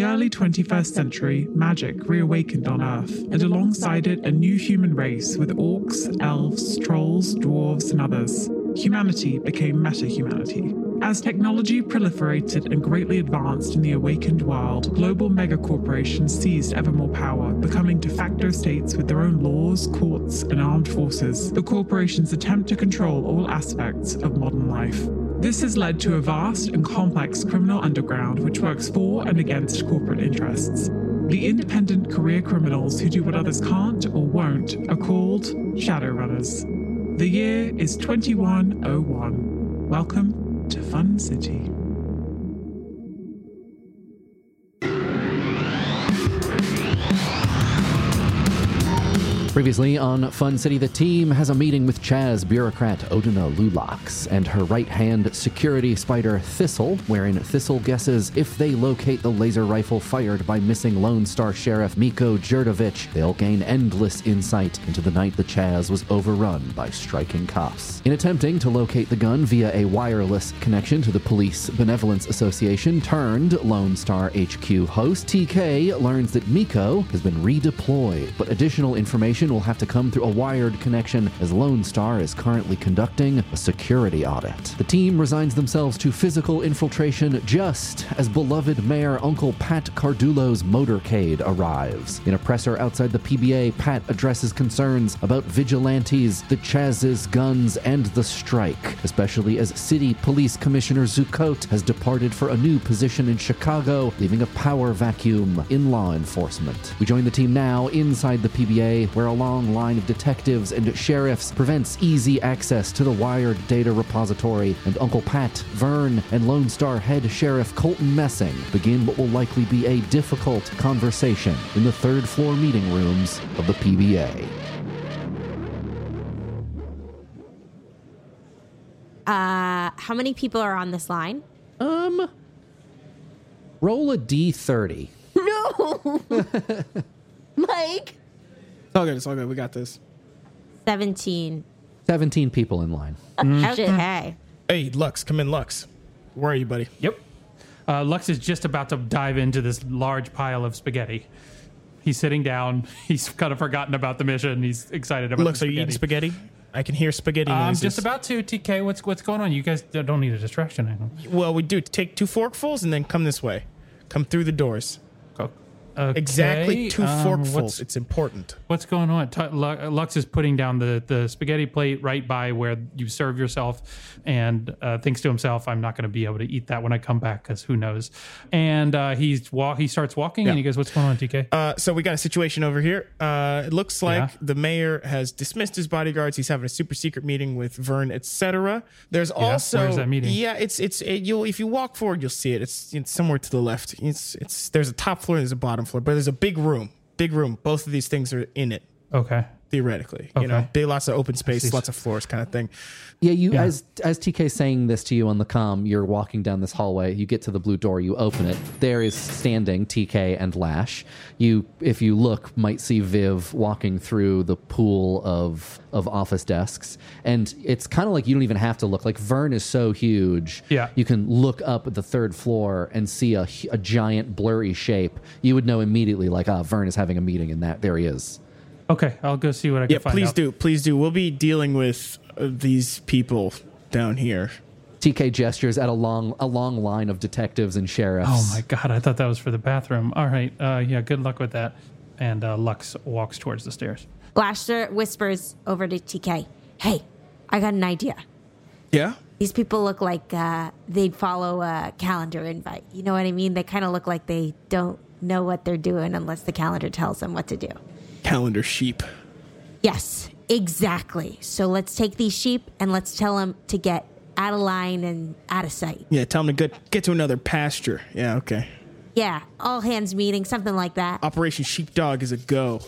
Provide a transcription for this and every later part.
the early 21st century, magic reawakened on Earth, and alongside it, a new human race with orcs, elves, trolls, dwarves, and others. Humanity became meta humanity. As technology proliferated and greatly advanced in the awakened world, global megacorporations seized ever more power, becoming de facto states with their own laws, courts, and armed forces. The corporations attempt to control all aspects of modern life. This has led to a vast and complex criminal underground which works for and against corporate interests. The independent career criminals who do what others can't or won't are called Shadowrunners. The year is 2101. Welcome to Fun City. Previously on Fun City, the team has a meeting with Chaz bureaucrat Odina Lulax and her right hand security spider Thistle, wherein Thistle guesses if they locate the laser rifle fired by missing Lone Star Sheriff Miko Jurdovich, they'll gain endless insight into the night the Chaz was overrun by striking cops. In attempting to locate the gun via a wireless connection to the Police Benevolence Association turned Lone Star HQ host, TK learns that Miko has been redeployed, but additional information will have to come through a wired connection as Lone Star is currently conducting a security audit. The team resigns themselves to physical infiltration just as beloved Mayor Uncle Pat Cardulo's motorcade arrives. In a presser outside the PBA, Pat addresses concerns about vigilantes, the Chaz's guns, and the strike, especially as City Police Commissioner Zuccote has departed for a new position in Chicago, leaving a power vacuum in law enforcement. We join the team now inside the PBA, where a long line of detectives and sheriffs prevents easy access to the wired data repository, and Uncle Pat, Vern, and Lone Star head sheriff Colton Messing begin what will likely be a difficult conversation in the third floor meeting rooms of the PBA. Uh, how many people are on this line? Um, roll a d30. No, Mike. It's all good. It's all good. We got this. Seventeen. 17 people in line. Okay. Hey, Lux, come in, Lux. Where are you, buddy? Yep. Uh, Lux is just about to dive into this large pile of spaghetti. He's sitting down. He's kind of forgotten about the mission. He's excited about Lux, the are you spaghetti. eating spaghetti? I can hear spaghetti I'm noises. just about to. TK, what's what's going on? You guys don't need a distraction. I don't. Well, we do. Take two forkfuls and then come this way. Come through the doors. Go. Okay, Exactly two um, forkfuls. It's important. what's going on? Lu- Lux is putting down the, the spaghetti plate right by where you serve yourself and uh, thinks to himself, I'm not going to be able to eat that when I come back because who knows. And uh, he's wa- he starts walking and he goes, What's going on, TK? Uh, so we got a situation over here. Uh, it looks like Yeah. the mayor has dismissed his bodyguards. He's having a super secret meeting with Vern, etc. There's also where's that meeting? Yeah, it's it's it, you'll if you walk forward, you'll see it. It's, it's somewhere to the left. It's it's there's a top floor, there's a bottom floor, but there's a big room, big room. Both of these things are in it okay. Theoretically. You know, Okay. big lots of open space, lots of floors, kind of thing. Yeah, you Yeah. as as TK saying this to you on the comm, you're walking down this hallway. You get to the blue door, you open it. There is standing TK and Lash. You, if you look, might see Viv walking through the pool of of office desks, and it's kind of like you don't even have to look. Like Vern is so huge, Yeah. you can look up at the third floor and see a a giant blurry shape. You would know immediately, like, ah, Vern is having a meeting, and that there he is. Okay. I'll go see what I can Yeah, find please out. do, please do. We'll be dealing with uh, these people down here. TK gestures at a long a long line of detectives and sheriffs. Oh my god, I thought that was for the bathroom. All right, uh, yeah, good luck with that. And uh, Lux walks towards the stairs. Blaster whispers over to TK. Hey, I got an idea. Yeah. These people look like uh, they'd follow a calendar invite. You know what I mean? They kind of look like they don't know what they're doing unless the calendar tells them what to do. Calendar sheep. Yes, exactly. So let's take these sheep and let's tell them to get out of line and out of sight. Yeah, tell them to get get to another pasture. Yeah, okay. Yeah, all hands meeting, something like that. Operation Sheepdog is a go.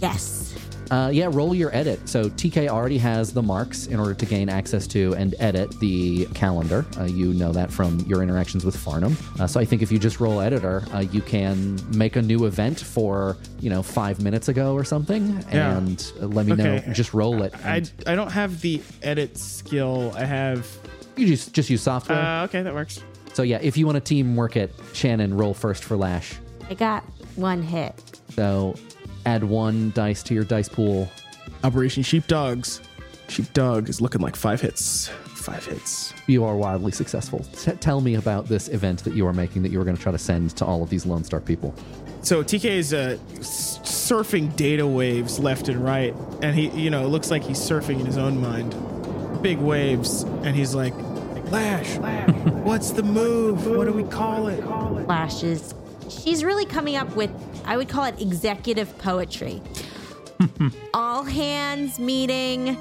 Yes. Uh, yeah, roll your edit. So TK already has the marks in order to gain access to and edit the calendar. Uh, you know that from your interactions with Farnham. Uh, so I think if you just roll editor, uh, you can make a new event for you know five minutes ago or something, Yeah. and uh, let me Okay. know. Just roll it. I, and I don't have the edit skill. I have. you just just use software. Uh, okay, that works. so yeah, if you want to teamwork it, Shannon, roll first for Lash. I got one hit. So add one dice to your dice pool. Operation Sheepdogs. Sheepdog is looking like five hits. Five hits. You are wildly successful. T- tell me about this event that you are making that you are going to try to send to all of these Lone Star people. So TK is uh, s- surfing data waves left and right, and he, you know, it looks like he's surfing in his own mind. Big waves, and he's like, Lash, what's the move? What do we call it? Flashes. She's really coming up with, I would call it executive poetry. All hands meeting,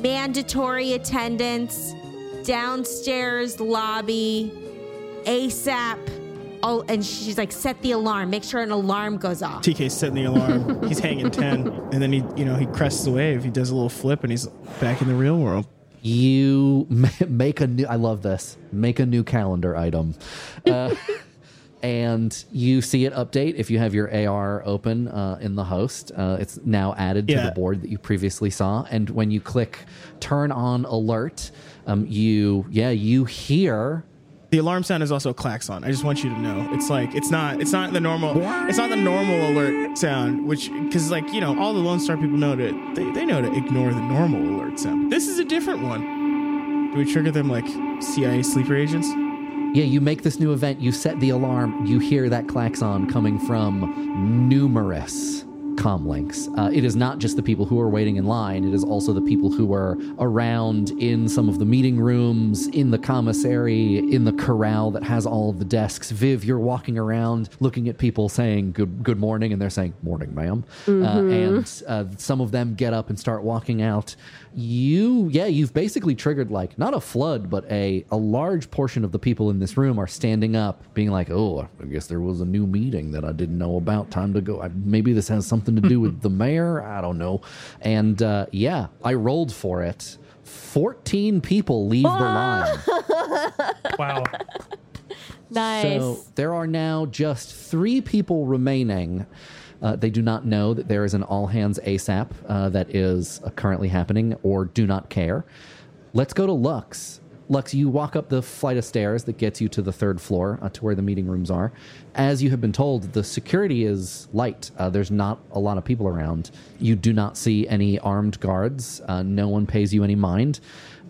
mandatory attendance, downstairs lobby, ASAP. Oh, and she's like, set the alarm. Make sure an alarm goes off. TK's setting the alarm. he's hanging ten, and then he, you know, he crests the wave. He does a little flip, and he's back in the real world. You make a new. I love this. Make a new calendar item, uh, and you see it update if you have your AR open uh, in the host. Uh, it's now added to Yeah. the board that you previously saw, and when you click turn on alert, um, you yeah you hear The alarm sound is also a klaxon. I just want you to know. It's like it's not it's not the normal it's not the normal alert sound, which because like you know all the Lone Star people know to they, they know to ignore the normal alert sound. This is a different one. Do we trigger them like CIA sleeper agents? Yeah, you make this new event, you set the alarm, you hear that klaxon coming from numerous comm links. Uh, it is not just the people who are waiting in line, it is also the people who are around in some of the meeting rooms, in the commissary, in the corral that has all of the desks. Viv, you're walking around looking at people saying good good morning, and they're saying morning, ma'am. Uh, and uh, some of them get up and start walking out. You, yeah, you've basically triggered like not a flood, but a a large portion of the people in this room are standing up, being like, "Oh, I guess there was a new meeting that I didn't know about. Time to go. I, maybe this has something to do with the mayor. I don't know." And uh, yeah, I rolled for it. Fourteen people leave the line. Wow. Nice. So there are now just three people remaining. Uh, they do not know that there is an all hands ASAP uh, that is uh, currently happening or do not care. Let's go to Lux. Lux, you walk up the flight of stairs that gets you to the third floor uh, to where the meeting rooms are. As you have been told, the security is light. Uh, there's not a lot of people around. You do not see any armed guards. Uh, no one pays you any mind.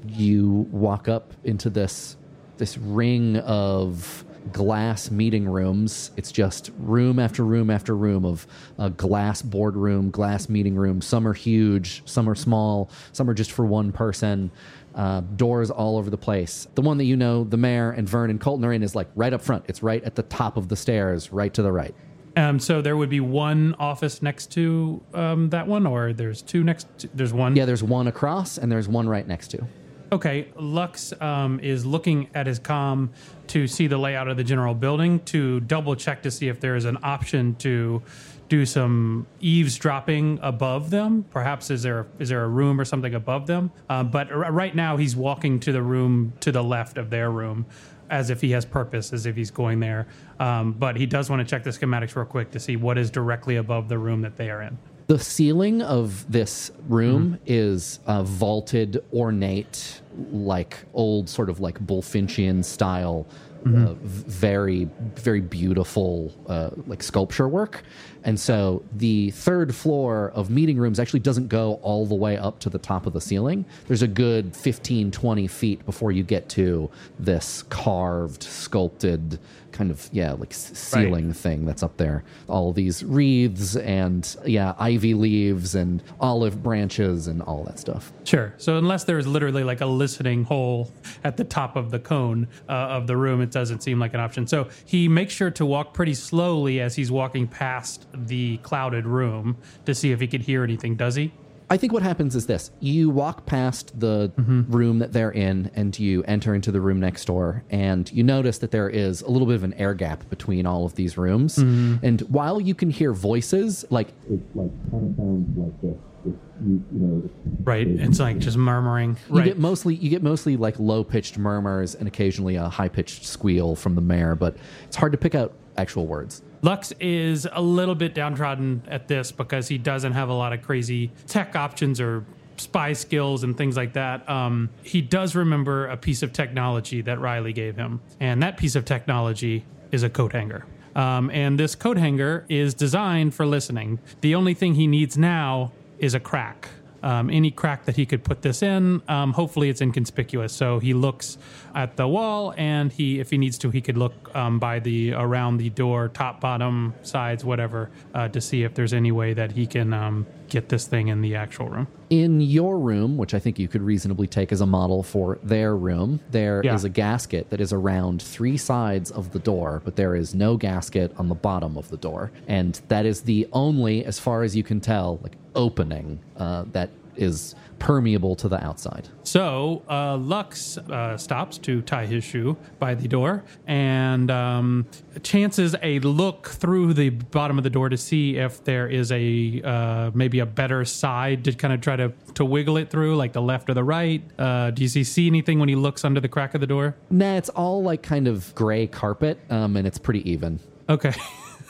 You walk up into this this ring of glass meeting rooms. It's just room after room after room of a glass boardroom, glass meeting room. Some are huge, some are small, some are just for one person. Uh, doors all over the place. The one that you know, the mayor and Vern and Colton are in, is like right up front. It's right at the top of the stairs, right to the right. Um, so there would be one office next to um, that one, or there's two next. To, there's one. Yeah, there's one across and there's one right next to. Okay, Lux um, is looking at his comm to see the layout of the general building to double check to see if there is an option to do some eavesdropping above them. Perhaps is there is there a room or something above them? Um, but r- right now he's walking to the room to the left of their room. As if he has purpose, as if he's going there. Um, but he does want to check the schematics real quick to see what is directly above the room that they are in. The ceiling of this room is uh, vaulted, ornate, like old sort of like Bulfinchian style, uh, v- very, very beautiful, uh, like sculpture work. And so the third floor of meeting rooms actually doesn't go all the way up to the top of the ceiling. There's a good 15, 20 feet before you get to this carved, sculpted kind of, yeah, like ceiling thing that's up there. All these wreaths and, yeah, ivy leaves and olive branches and all that stuff. Sure. So unless there is literally like a listening hole at the top of the cone uh, of the room, it doesn't seem like an option. So he makes sure to walk pretty slowly as he's walking past the clouded room to see if he could hear anything. Does he? I think what happens is this you walk past the mm-hmm. room that they're in and you enter into the room next door, and you notice that there is a little bit of an air gap between all of these rooms. Mm-hmm. And while you can hear voices, like It like kind of sounds like this. If you, you know, Right. It's like just murmuring. you right. get mostly you get mostly like low pitched murmurs and occasionally a high pitched squeal from the mayor, but it's hard to pick out actual words. Lux is a little bit downtrodden at this because he doesn't have a lot of crazy tech options or spy skills and things like that. Um, he does remember a piece of technology that Riley gave him, and that piece of technology is a coat hanger. Um, and this coat hanger is designed for listening. The only thing he needs now is a crack. Um, any crack that he could put this in, um, hopefully it's inconspicuous. So he looks at the wall, and he, if he needs to, he could look um, by the around the door, top, bottom, sides, whatever, uh, to see if there's any way that he can um, get this thing in the actual room. In your room, which I think you could reasonably take as a model for their room, there is Yeah. a gasket that is around three sides of the door, but there is no gasket on the bottom of the door. And that is the only, as far as you can tell, like opening uh, that is permeable to the outside. So uh, Lux uh, stops to tie his shoe by the door and um, chances a look through the bottom of the door to see if there is a uh, maybe a better side to kind of try to to wiggle it through, like the left or the right. Uh, you he see anything when he looks under the crack of the door? Nah, it's all like kind of gray carpet, um, and it's pretty even. Okay.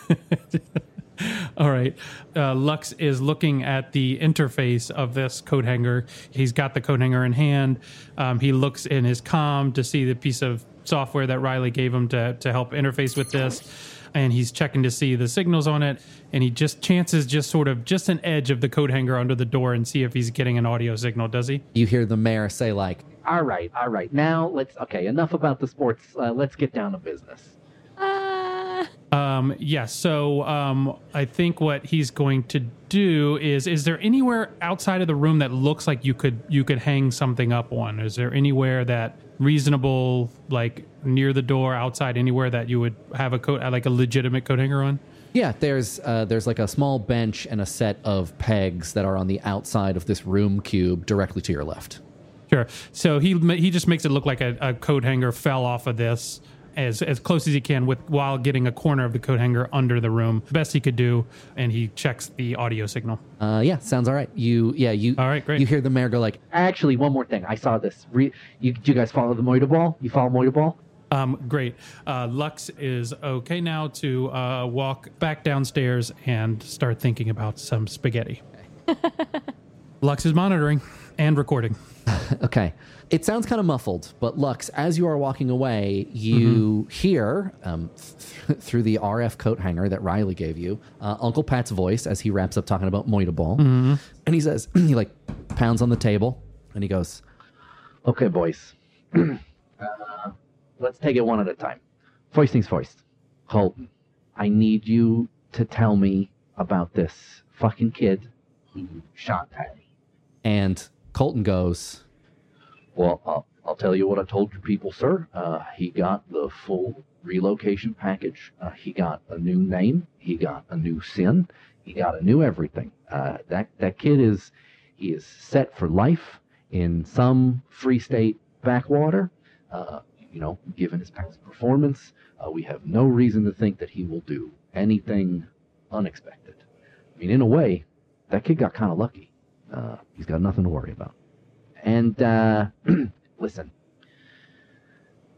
All right. Uh, Lux is looking at the interface of this coat hanger. He's got the coat hanger in hand. Um, he looks in his comm to see the piece of software that Riley gave him to, to help interface with this. And he's checking to see the signals on it. And he just chances just sort of just an edge of the coat hanger under the door and see if he's getting an audio signal. Does he? You hear the mayor say, like, all right, all right, now let's, okay, enough about the sports. Uh, let's get down to business. Uh, Um, yes. So um, I think what he's going to do is: is there anywhere outside of the room that looks like you could you could hang something up on? Is there anywhere that reasonable, like near the door, outside, anywhere that you would have a coat, like a legitimate coat hanger on? Yeah, there's uh, there's like a small bench and a set of pegs that are on the outside of this room cube directly to your left. Sure. So he he just makes it look like a, a coat hanger fell off of this as as close as he can with while getting a corner of the coat hanger under the room, best he could do, and he checks the audio signal. Uh, yeah, sounds all right. You, yeah, you. All right, great. You hear the mayor go like, Actually, one more thing. I saw this. Re- you, do you guys follow the Moita Ball? You follow Moita Ball? Um, great. Uh, Lux is okay now to uh, walk back downstairs and start thinking about some spaghetti. Lux is monitoring and recording. Okay. It sounds kind of muffled, but Lux, as you are walking away, you hear um, th- through the RF coat hanger that Riley gave you, uh, Uncle Pat's voice as he wraps up talking about Moita Ball. And he says, he like pounds on the table and he goes, Okay, boys. uh, let's take it one at a time. First things first. Colton, I need you to tell me about this fucking kid who shot Patty. and Colton goes, Well, I'll, I'll tell you what I told your people, sir. Uh, he got the full relocation package. Uh, he got a new name. He got a new SIN. He got a new everything. Uh, that that kid is he is set for life in some free state backwater. Uh, you know, given his past performance, uh, we have no reason to think that he will do anything unexpected. I mean, in a way, that kid got kind of lucky. Uh, he's got nothing to worry about. And uh, listen,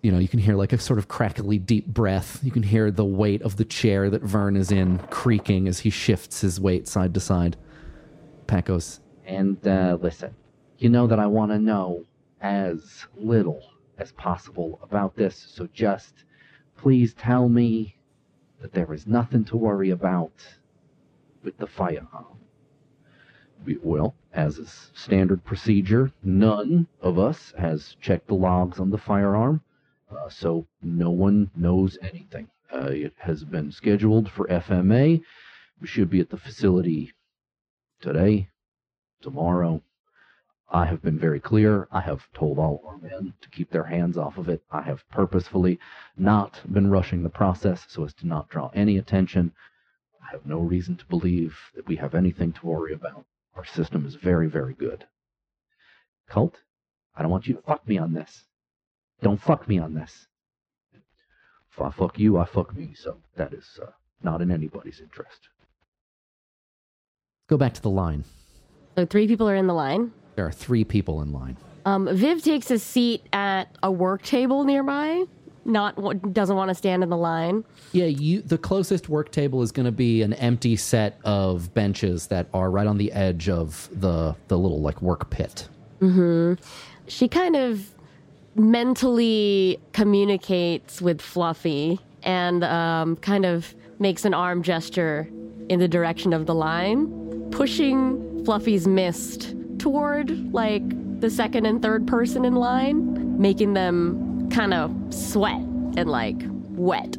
you know, you can hear like a sort of crackly deep breath. You can hear the weight of the chair that Vern is in creaking as he shifts his weight side to side. Pat goes, and uh, listen, you know that I want to know as little as possible about this, so just please tell me that there is nothing to worry about with the firearm. We- Well, as is standard procedure, none of us has checked the logs on the firearm, uh, so no one knows anything. Uh, it has been scheduled for FMA. We should be at the facility today, tomorrow. I have been very clear. I have told all our men to keep their hands off of it. I have purposefully not been rushing the process so as to not draw any attention. I have no reason to believe that we have anything to worry about. Our system is very, very good. Cult, I don't want you to fuck me on this. Don't fuck me on this. If I fuck you, I fuck me, so that is uh, not in anybody's interest. go back to the line. So three people are in the line. There are three people in line. Um, Viv takes a seat at a work table nearby. Not doesn't want to stand in the line. Yeah, you the closest work table is going to be an empty set of benches that are right on the edge of the the little like work pit. Hmm. She kind of mentally communicates with Fluffy and um, kind of makes an arm gesture in the direction of the line, pushing Fluffy's mist toward like the second and third person in line, making them kind of sweat and like wet,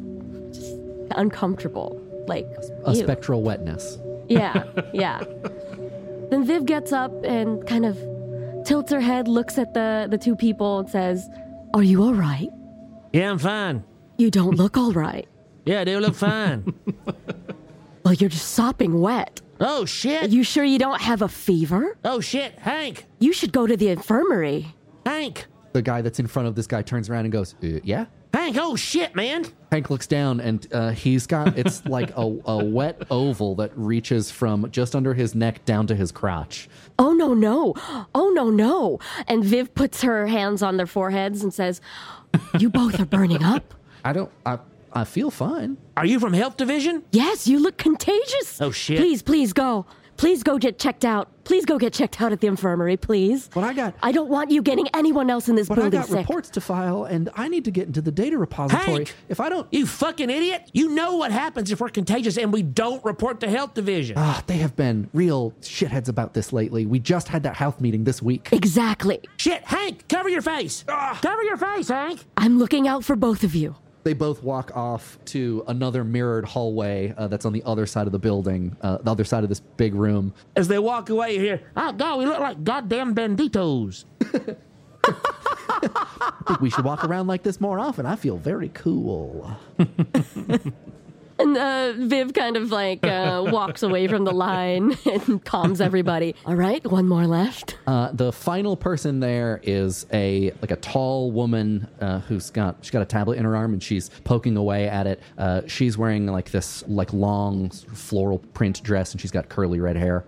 just uncomfortable. Like A ew. spectral wetness. Yeah, yeah. then Viv gets up and kind of tilts her head, looks at the, the two people, and says, Are you all right? Yeah, I'm fine. You don't look all right. Yeah, they look fine. Well, you're just sopping wet. oh shit! Are you sure you don't have a fever? Oh shit! Hank! You should go to the infirmary. Hank! The guy that's in front of this guy turns around and goes, uh, "Yeah." Hank! Oh shit, man! Hank looks down and uh, he's got it's like a, a wet oval that reaches from just under his neck down to his crotch. Oh, no, no. Oh, no, no. And Viv puts her hands on their foreheads and says, You both are burning up. I don't. I I feel fine. Are you from Health Division? Yes, you look contagious. Oh, shit. Please, please go. Please go get checked out. Please go get checked out at the infirmary, please. But I got. I don't want you getting anyone else in this But I building got sick. reports to file, and I need to get into the data repository. Hank! If I don't, You fucking idiot! You know what happens if we're contagious and we don't report to Health Division. ah, they have been real shitheads about this lately. We just had that health meeting this week. Exactly. shit! Hank! Cover your face! Cover your face, Hank! I'm looking out for both of you. They both walk off to another mirrored hallway uh, that's on the other side of the building, uh, the other side of this big room. As they walk away, you hear, "Oh God, we look like goddamn banditos." I think we should walk around like this more often. I feel very cool. And uh, Viv kind of like uh, walks away from the line and calms everybody. All right, one more left. Uh, the final person there is a like a tall woman uh, who's got she's got a tablet in her arm and she's poking away at it. Uh, she's wearing like this like long floral print dress and she's got curly red hair.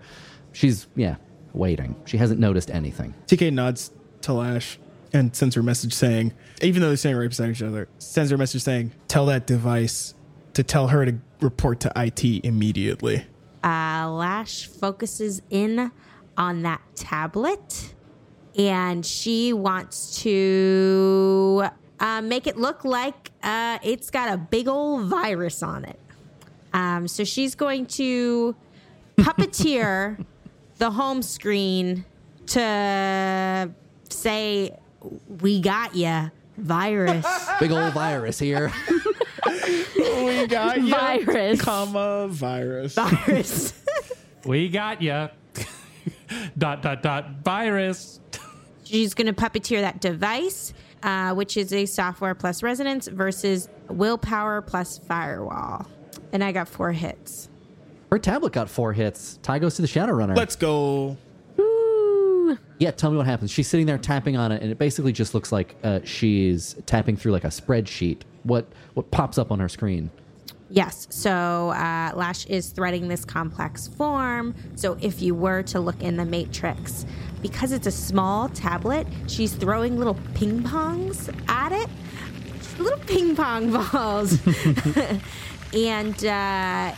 She's yeah waiting. She hasn't noticed anything. TK nods to Lash and sends her message saying, even though they're saying right beside each other, sends her message saying, tell that device to tell her to report to IT immediately. uh, Lash focuses in on that tablet and she wants to uh, make it look like uh, it's got a big old virus on it. Um, so she's going to puppeteer the home screen to say, We got ya, virus. Big old virus here. We got you. Virus. comma, virus. virus. We got you. dot dot dot virus. She's going to puppeteer that device, uh, which is a software plus resonance versus willpower plus firewall. And I got four hits. Her tablet got four hits. Tie goes to the Shadowrunner. Let's go. Yeah, tell me what happens. She's sitting there tapping on it, and it basically just looks like uh, she's tapping through like a spreadsheet. What what pops up on her screen? Yes. So uh, Lash is threading this complex form. So if you were to look in the matrix, because it's a small tablet, she's throwing little ping pongs at it. Little ping pong balls. and uh,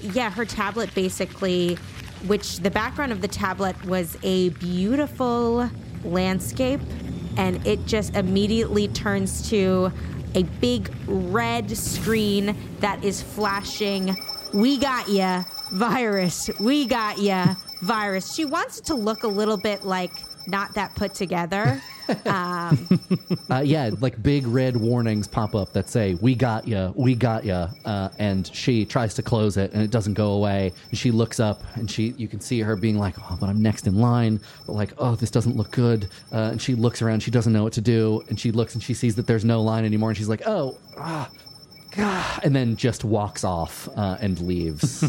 yeah, her tablet basically, which the background of the tablet was a beautiful landscape, and it just immediately turns to a big red screen that is flashing, We got ya, virus. We got ya, virus. She wants it to look a little bit like not that put together. Um, Uh, yeah, like big red warnings pop up that say "We got ya, we got ya," uh, and she tries to close it and it doesn't go away. And she looks up and she, you can see her being like, "Oh, but I'm next in line." But like, "Oh, this doesn't look good." Uh, and she looks around, she doesn't know what to do, and she looks and she sees that there's no line anymore, and she's like, "Oh, ah, gah," and then just walks off uh, and leaves.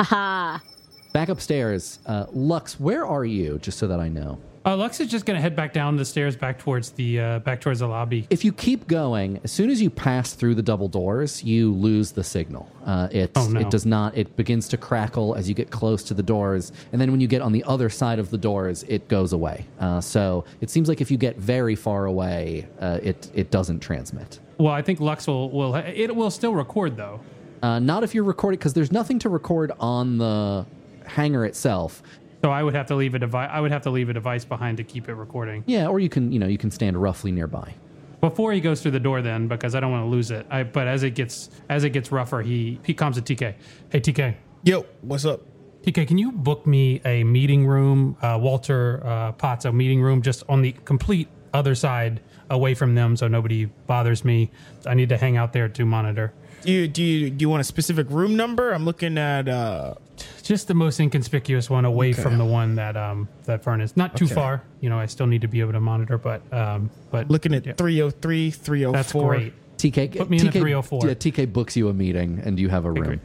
Aha. Back upstairs, uh, Lux, where are you? Just so that I know. Uh, Lux is just gonna head back down the stairs, back towards the uh, back towards the lobby. if you keep going, as soon as you pass through the double doors, you lose the signal. Uh, it Oh, no. it does not. It begins to crackle as you get close to the doors, and then when you get on the other side of the doors, it goes away. Uh, so it seems like if you get very far away, uh, it it doesn't transmit. Well, I think Lux will will it will still record though. Uh, not if you're recording, because there's nothing to record on the hanger itself. So I would have to leave a device. I would have to leave a device behind to keep it recording. Yeah, or you can you know you can stand roughly nearby. before he goes through the door then because I don't want to lose it. I, but as it gets as it gets rougher, he he comes to TK. Hey TK. Yo, what's up? TK, can you book me a meeting room, uh, Walter uh, Potts, a meeting room just on the complete other side, away from them, so nobody bothers me. I need to hang out there to monitor. Do you do you do you want a specific room number? I'm looking at uh Just the most inconspicuous one, away Okay. from the one that um that furnace. Not too Okay. far. You know, I still need to be able to monitor, but um but looking at yeah. 303, 304. That's great. TK Put me in a 304. Yeah, TK books you a meeting and you have a room.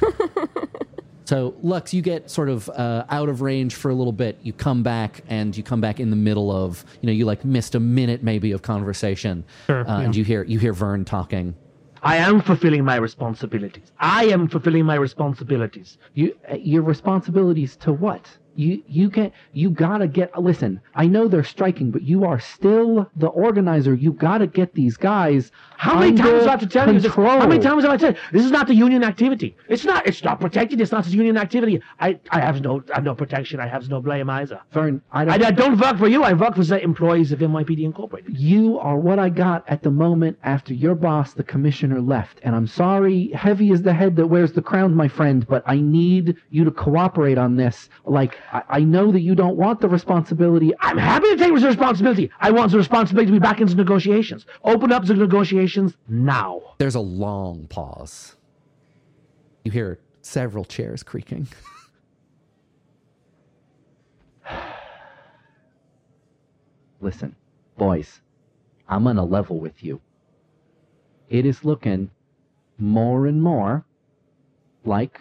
so Lux, you get sort of uh, out of range for a little bit. You come back and you come back in the middle of you know you like missed a minute maybe of conversation, Sure, uh, and you hear you hear Vern talking. I am fulfilling my responsibilities. I am fulfilling my responsibilities. You, uh, your responsibilities to what? You, you can you gotta get. Listen, I know they're striking, but you are still the organizer. You gotta get these guys. How many times do I have to tell you this? How many times have I said this is not the union activity? It's not. It's not protected. It's not the union activity. I, I have no, I have no protection. I have no blame either. Vern, I I, don't. I don't work for you. I work for the employees of NYPD Incorporated. You are what I got at the moment after your boss, the commissioner, left. And I'm sorry, heavy is the head that wears the crown, my friend, but I need you to cooperate on this. Like, I, I know that you don't want the responsibility. I'm happy to take the responsibility. I want the responsibility to be back into negotiations. Open up the negotiations now. There's a long pause. You hear several chairs creaking. Listen, boys, I'm on a level with you. It is looking more and more like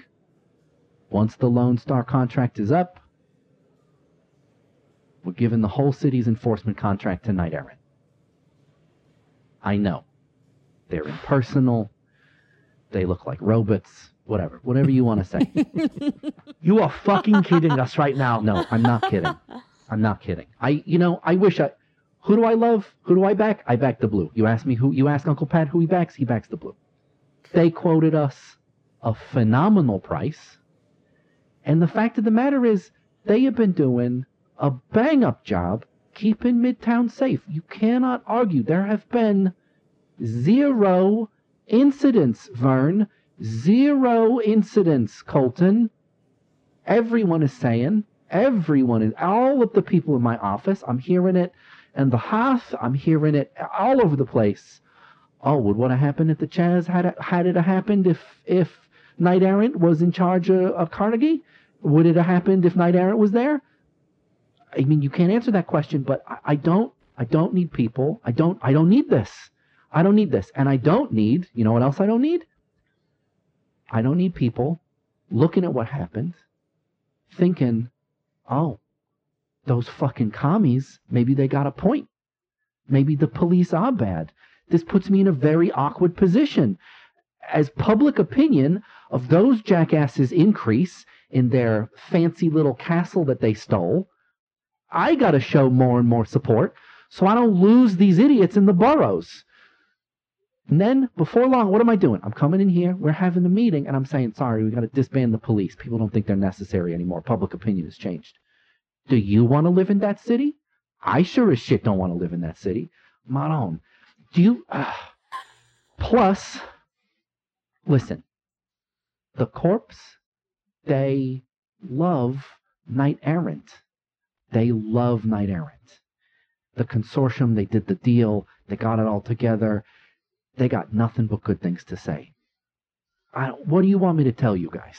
once the Lone Star contract is up, we're giving the whole city's enforcement contract to Knight Errant. I know. They're impersonal. They look like robots. Whatever. Whatever you want to say. You are fucking kidding us right now. No, I'm not kidding. I'm not kidding. I, you know, I wish I. Who do I love? Who do I back? I back the blue. You ask me who. You ask Uncle Pat who he backs. He backs the blue. They quoted us a phenomenal price, and the fact of the matter is, they have been doing a bang up job keeping Midtown safe. You cannot argue. There have been zero incidents, Vern. Zero incidents, Colton everyone is saying, everyone is, all of the people in my office, I'm hearing it, and the Hoth, I'm hearing it all over the place. Oh, would what have happened if the Chaz had it, had it happened if if Knight Errant was in charge of, of Carnegie? Would it have happened if Knight Errant was there? I mean, you can't answer that question, but I, don't. I don't need people. I don't. I don't need this. I don't need this, and I don't need. You know what else I don't need? I don't need people looking at what happened thinking, oh, those fucking commies, maybe they got a point. Maybe the police are bad. This puts me in a very awkward position. As public opinion of those jackasses increase in their fancy little castle that they stole, I got to show more and more support so I don't lose these idiots in the boroughs. And then, before long, what am I doing? I'm coming in here, we're having a meeting, and I'm saying, sorry, we got to disband the police. People don't think they're necessary anymore. Public opinion has changed. Do you want to live in that city? I sure as shit don't want to live in that city. Maron, do you. Uh, plus, listen, the corpse, they love Knight Errant. They love Knight Errant. The consortium, they did the deal, they got it all together they got nothing but good things to say. I, what do you want me to tell you guys?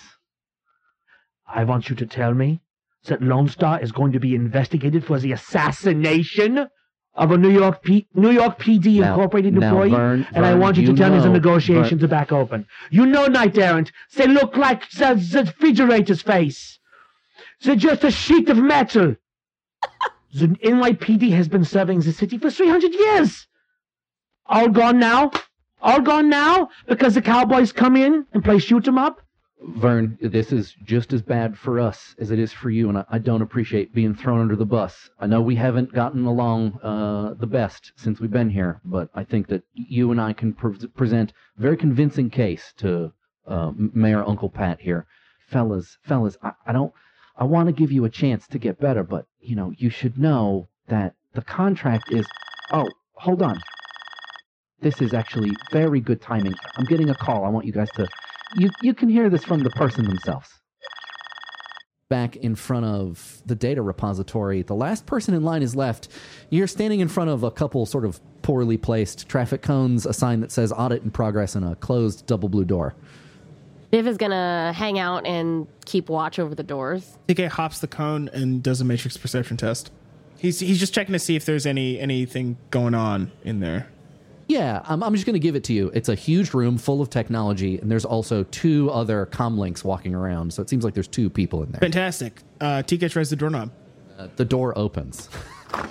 I want you to tell me that Lone Star is going to be investigated for the assassination of a New York P- New York PD Now- Incorporated now, employee, Vern- and I want you, to tell me the know- negotiations are back open. You know, Knight Errant, they look like the, the refrigerator's face. They're just a sheet of metal. The NYPD has been serving the city for 300 years. All gone now? All gone now because the cowboys come in and play shoot 'em up? Vern, this is just as bad for us as it is for you, and I, I don't appreciate being thrown under the bus. I know we haven't gotten along uh, the best since we've been here, but I think that you and I can pre- present a very convincing case to uh, Mayor Uncle Pat here. Fellas, fellas, I, I don't. I want to give you a chance to get better, but you know you should know that the contract is. Oh, hold on. This is actually very good timing. I'm getting a call. I want you guys to. You you can hear this from the person themselves. back in front of the data repository. The last person in line is left. You're standing in front of a couple sort of poorly placed traffic cones, a sign that says audit in progress, and a closed double blue door. Viv is gonna hang out and keep watch over the doors. TK hops the cone and does a matrix perception test. He's he's just checking to see if there's any anything going on in there. Yeah, I'm, I'm just going to give it to you. It's a huge room full of technology, and there's also two other commlinks walking around. So it seems like there's two people in there. Fantastic. Uh, TK tries the doorknob. Uh, the door opens.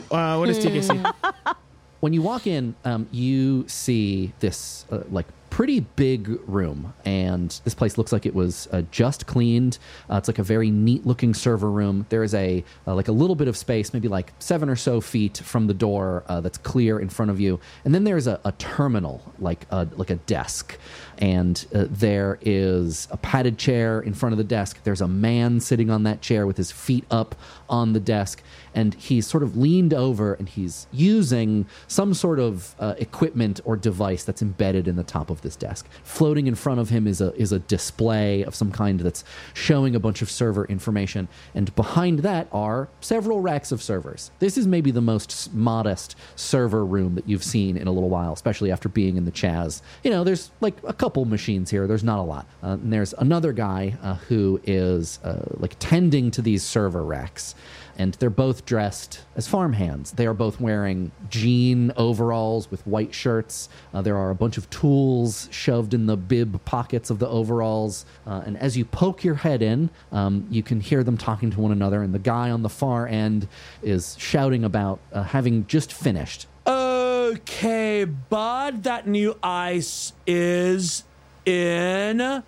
Uh, what does TK see? when you walk in, um, you see this uh, like pretty big room, and this place looks like it was uh, just cleaned. Uh, it's like a very neat looking server room. There is a uh, like a little bit of space, maybe like seven or so feet from the door, uh, that's clear in front of you, and then there's a, a terminal, like a, like a desk, and uh, there is a padded chair in front of the desk. There's a man sitting on that chair with his feet up on the desk and he's sort of leaned over and he's using some sort of uh, equipment or device that's embedded in the top of this desk. Floating in front of him is a is a display of some kind that's showing a bunch of server information, and behind that are several racks of servers. This is maybe the most modest server room that you've seen in a little while, especially after being in the Chaz. You know, there's like a couple machines here. There's not a lot. Uh, and there's another guy uh, who is uh, like tending to these server racks and they're both dressed as farmhands. They are both wearing jean overalls with white shirts. Uh, there are a bunch of tools shoved in the bib pockets of the overalls. Uh, and as you poke your head in, um, you can hear them talking to one another. And the guy on the far end is shouting about having just finished. Okay, bud, that new ice is installed.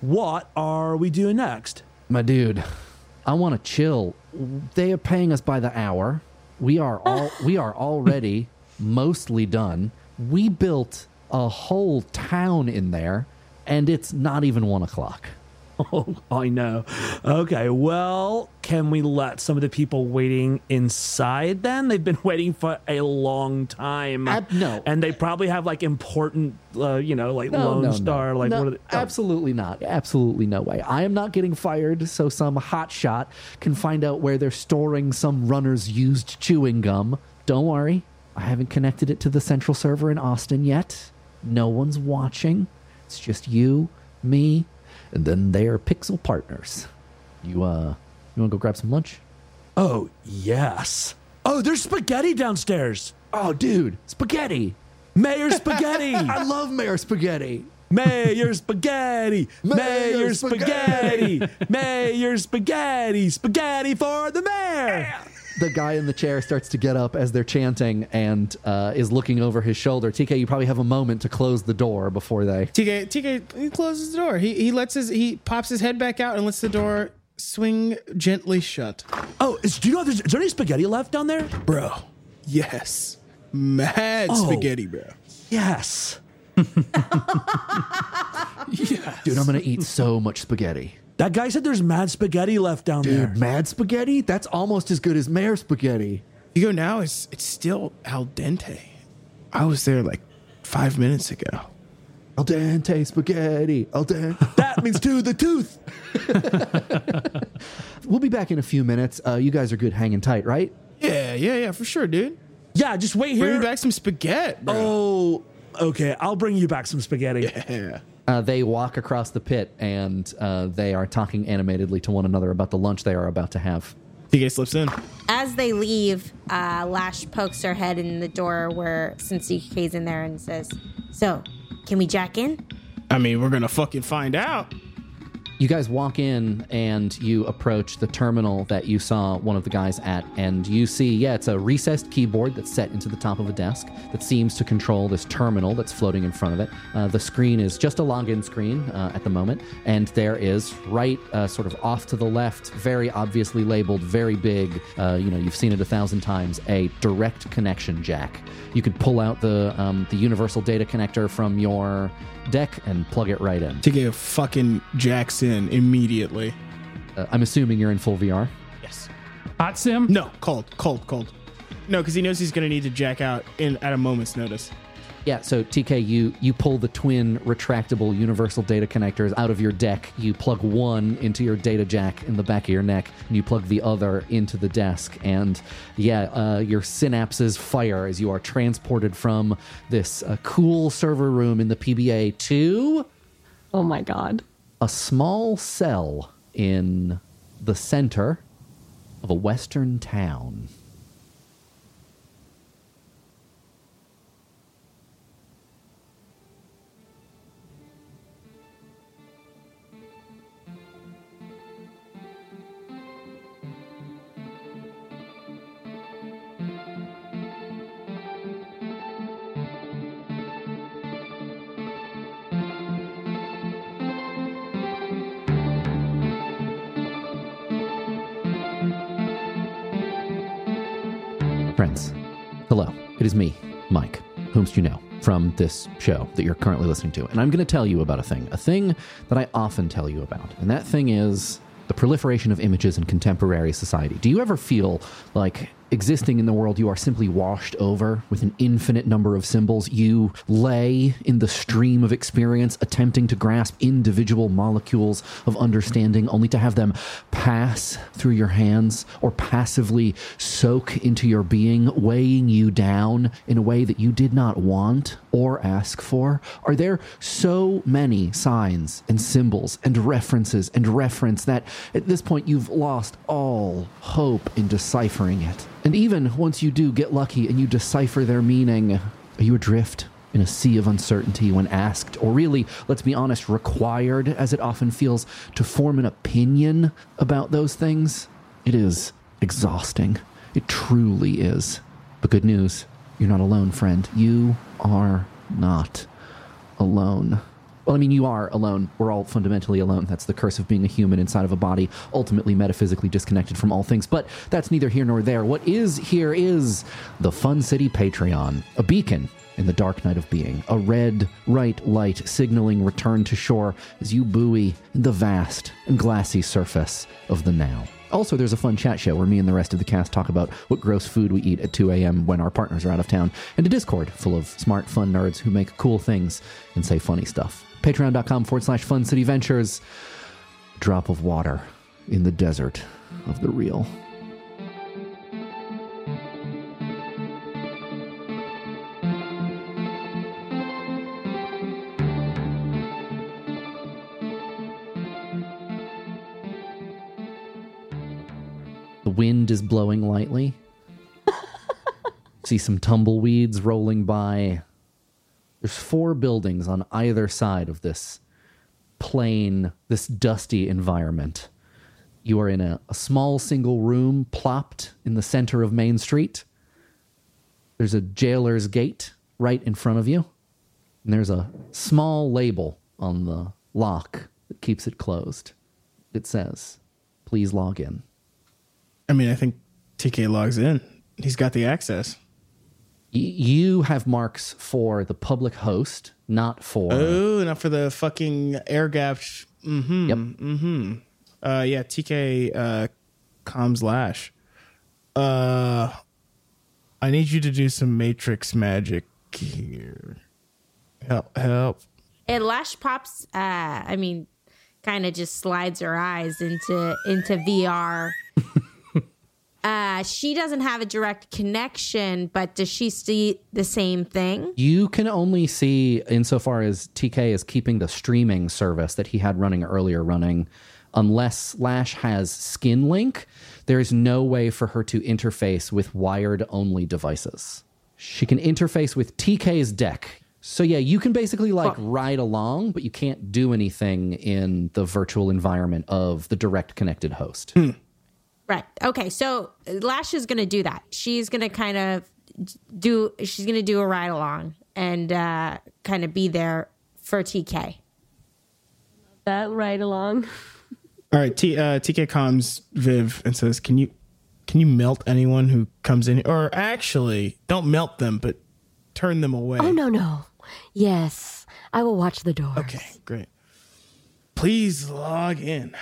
What are we doing next? My dude, I want to chill. They are paying us by the hour. We are all we are already mostly done. We built a whole town in there, and it's not even one o'clock. Oh, I know. Okay, well, can we let some of the people waiting inside then? They've been waiting for a long time. Ab- no. And they probably have like important, uh, you know, like No, Lone no, no. Star. Like, No, what are they? oh. absolutely not. Absolutely no way. I am not getting fired, so some hotshot can find out where they're storing some runner's used chewing gum. Don't worry, I haven't connected it to the central server in Austin yet. No one's watching. It's just you, me, and then they are pixel partners. You uh, you want to go grab some lunch? Oh, yes. Oh, there's spaghetti downstairs. Oh, dude, spaghetti. Mayor Spaghetti. I love Mayor Spaghetti. Mayor Spaghetti. Mayor Mayor Spaghetti. Mayor Spaghetti. Spaghetti for the mayor. The guy in the chair starts to get up as they're chanting and uh, is looking over his shoulder. TK, you probably have a moment to close the door before they. TK TK he closes the door. He he lets his he pops his head back out and lets the door swing gently shut. Oh, is, do you know, there's, is there any spaghetti left down there? Bro, yes, mad Oh. spaghetti, bro. Yes. Dude, I'm gonna eat so much spaghetti. That guy said there's mad spaghetti left down there. Dude, mad spaghetti? That's almost as good as Mayor spaghetti. You go now. It's it's still al dente. I was there like five minutes ago. Al dente spaghetti. Al dente. That means to the tooth. we'll be back in a few minutes. Uh, you guys are good hanging tight, right? Yeah, yeah, yeah, for sure, dude. Yeah, just wait Bring here. me back some spaghetti, bro. Oh, okay. I'll bring you back some spaghetti. yeah. Uh, they walk across the pit and uh, they are talking animatedly to one another about the lunch they are about to have. TK slips in. As they leave, uh, Lash pokes her head in the door where since TK's in there and says, "So, can we jack in?" I mean, we're gonna fucking find out. You guys walk in and you approach the terminal that you saw one of the guys at, and you see, yeah, it's a recessed keyboard that's set into the top of a desk that seems to control this terminal that's floating in front of it. Uh, the screen is just a login screen uh, at the moment, and there is right, uh, sort of off to the left, very obviously labeled, very big. Uh, you know, you've seen it a thousand times. A direct connection jack. You could pull out the um, the universal data connector from your deck and plug it right in. TK fucking jacks in immediately. Uh, I'm assuming you're in full VR. Yes. Hot sim? No, cold, cold, cold. No, because he knows he's going to need to jack out in at a moment's notice. Yeah, so TK, you you pull the twin retractable universal data connectors out of your deck. You plug one into your data jack in the back of your neck, and you plug the other into the desk. And yeah, uh, your synapses fire as you are transported from this uh, cool server room in the PBA to Oh my god. A small cell in the center of a western town. Friends, hello. It is me, Mike, whomst you know from this show that you're currently listening to. And I'm going to tell you about a thing, a thing that I often tell you about. And that thing is the proliferation of images in contemporary society. Do you ever feel like existing in the world, you are simply washed over with an infinite number of symbols? You lay in the stream of experience, attempting to grasp individual molecules of understanding, only to have them pass through your hands or passively soak into your being, weighing you down in a way that you did not want or ask for? Are there so many signs and symbols and references and reference that at this point you've lost all hope in deciphering it? And even once you do get lucky and you decipher their meaning, are you adrift in a sea of uncertainty when asked, or really, let's be honest, required, as it often feels, to form an opinion about those things? It is exhausting. It truly is. But good news you're not alone, friend. You are not alone. Well, I mean, you are alone. We're all fundamentally alone. That's the curse of being a human inside of a body, ultimately metaphysically disconnected from all things. But that's neither here nor there. What is here is the Fun City Patreon, a beacon in the dark night of being, a red, right light signaling return to shore as you buoy the vast and glassy surface of the now. Also, there's a fun chat show where me and the rest of the cast talk about what gross food we eat at 2 a.m. when our partners are out of town, and a Discord full of smart, fun nerds who make cool things and say funny stuff. Patreon.com forward slash Fun City Ventures. Drop of water in the desert of the real. The wind is blowing lightly. See some tumbleweeds rolling by. There's four buildings on either side of this plain, this dusty environment. You are in a, a small single room plopped in the center of Main Street. There's a jailer's gate right in front of you. And there's a small label on the lock that keeps it closed. It says, please log in. I mean, I think TK logs in. He's got the access. Y- you have marks for the public host, not for. Oh, not for the fucking air gapped. Mm-hmm. Yep. Mm-hmm. Uh, yeah, TK uh, comms Lash. Uh, I need you to do some matrix magic here. Help! Help! And Lash pops. Uh, I mean, kind of just slides her eyes into into VR. uh, she doesn't have a direct connection, but does she see the same thing? You can only see, insofar as TK is keeping the streaming service that he had running earlier running, unless Slash has Skin Link, there is no way for her to interface with wired only devices. She can interface with TK's deck. So, yeah, you can basically like ride along, but you can't do anything in the virtual environment of the direct connected host. Right. Okay. So Lash is going to do that. She's going to kind of do. She's going to do a ride along and uh, kind of be there for TK. That right along. All right, T, uh, TK comms Viv and says, "Can you can you melt anyone who comes in? Or actually, don't melt them, but turn them away." Oh no no. Yes, I will watch the door. Okay, great. Please log in.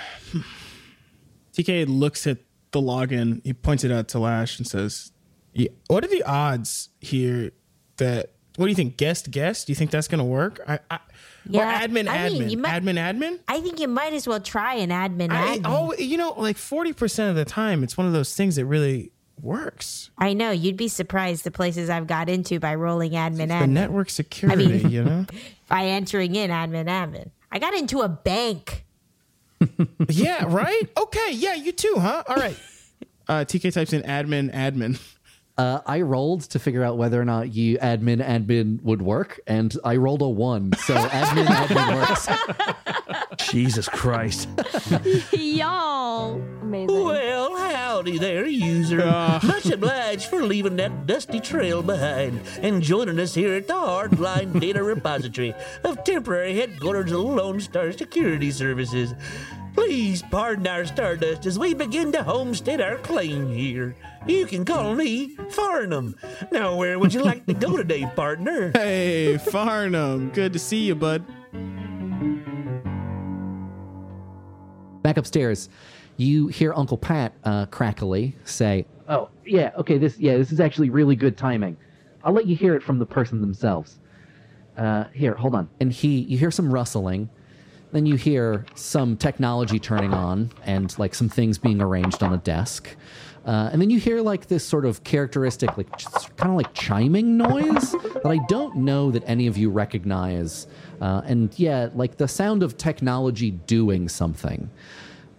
TK looks at the login. He points it out to Lash and says, Yeah. What are the odds here that? What do you think? Guest, guest. Do you think that's gonna work? I, I Yeah, or admin, I admin, mean, might- admin, admin. I think you might as well try an admin. I, admin. oh, you know, like forty percent of the time, it's one of those things that really works. I know you'd be surprised the places I've got into by rolling admin The admin network security, I mean, you know. by entering in admin admin. I got into a bank. Yeah, right. Okay, yeah, you too, huh? All right. Uh, TK types in admin, admin. Uh, I rolled to figure out whether or not you admin admin would work, and I rolled a one. So admin admin works. Jesus Christ. Y'all. Amazing. Well, howdy there, user. Ah. Much obliged for leaving that dusty trail behind and joining us here at the Hardline Data Repository of temporary headquarters of Lone Star Security Services. Please pardon our stardust as we begin to homestead our claim here. You can call me Farnum. Now, where would you like to go today, partner? Hey, Farnum. Good to see you, bud. Back upstairs, you hear Uncle Pat uh, crackily say, "Oh yeah, okay, this yeah, this is actually really good timing. I'll let you hear it from the person themselves. Uh, here, hold on." And he, you hear some rustling, then you hear some technology turning on and like some things being arranged on a desk. Uh, and then you hear like this sort of characteristic, like kind of like chiming noise that I don't know that any of you recognize. Uh, and yeah, like the sound of technology doing something.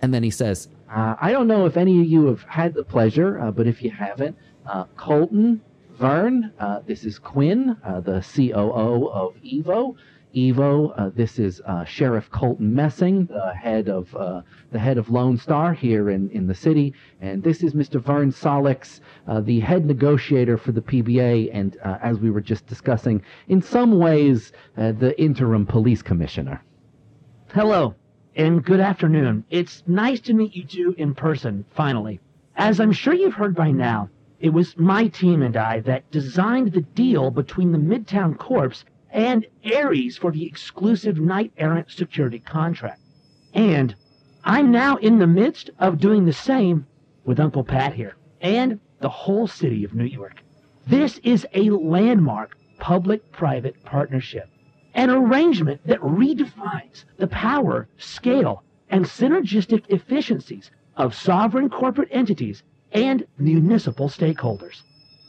And then he says, uh, I don't know if any of you have had the pleasure, uh, but if you haven't, uh, Colton, Vern, uh, this is Quinn, the COO of Evo. Evo, uh, this is uh, Sheriff Colton Messing, the head of uh, the head of Lone Star here in, in the city, and this is Mr. Vern Solix, uh, the head negotiator for the PBA, and uh, as we were just discussing, in some ways, uh, the interim police commissioner. Hello, and good afternoon. It's nice to meet you two in person, finally. As I'm sure you've heard by now, it was my team and I that designed the deal between the Midtown Corps and Ares for the exclusive Knight Errant security contract. And I'm now in the midst of doing the same with Uncle Pat here and the whole city of New York. This is a landmark public private partnership, an arrangement that redefines the power, scale, and synergistic efficiencies of sovereign corporate entities and municipal stakeholders.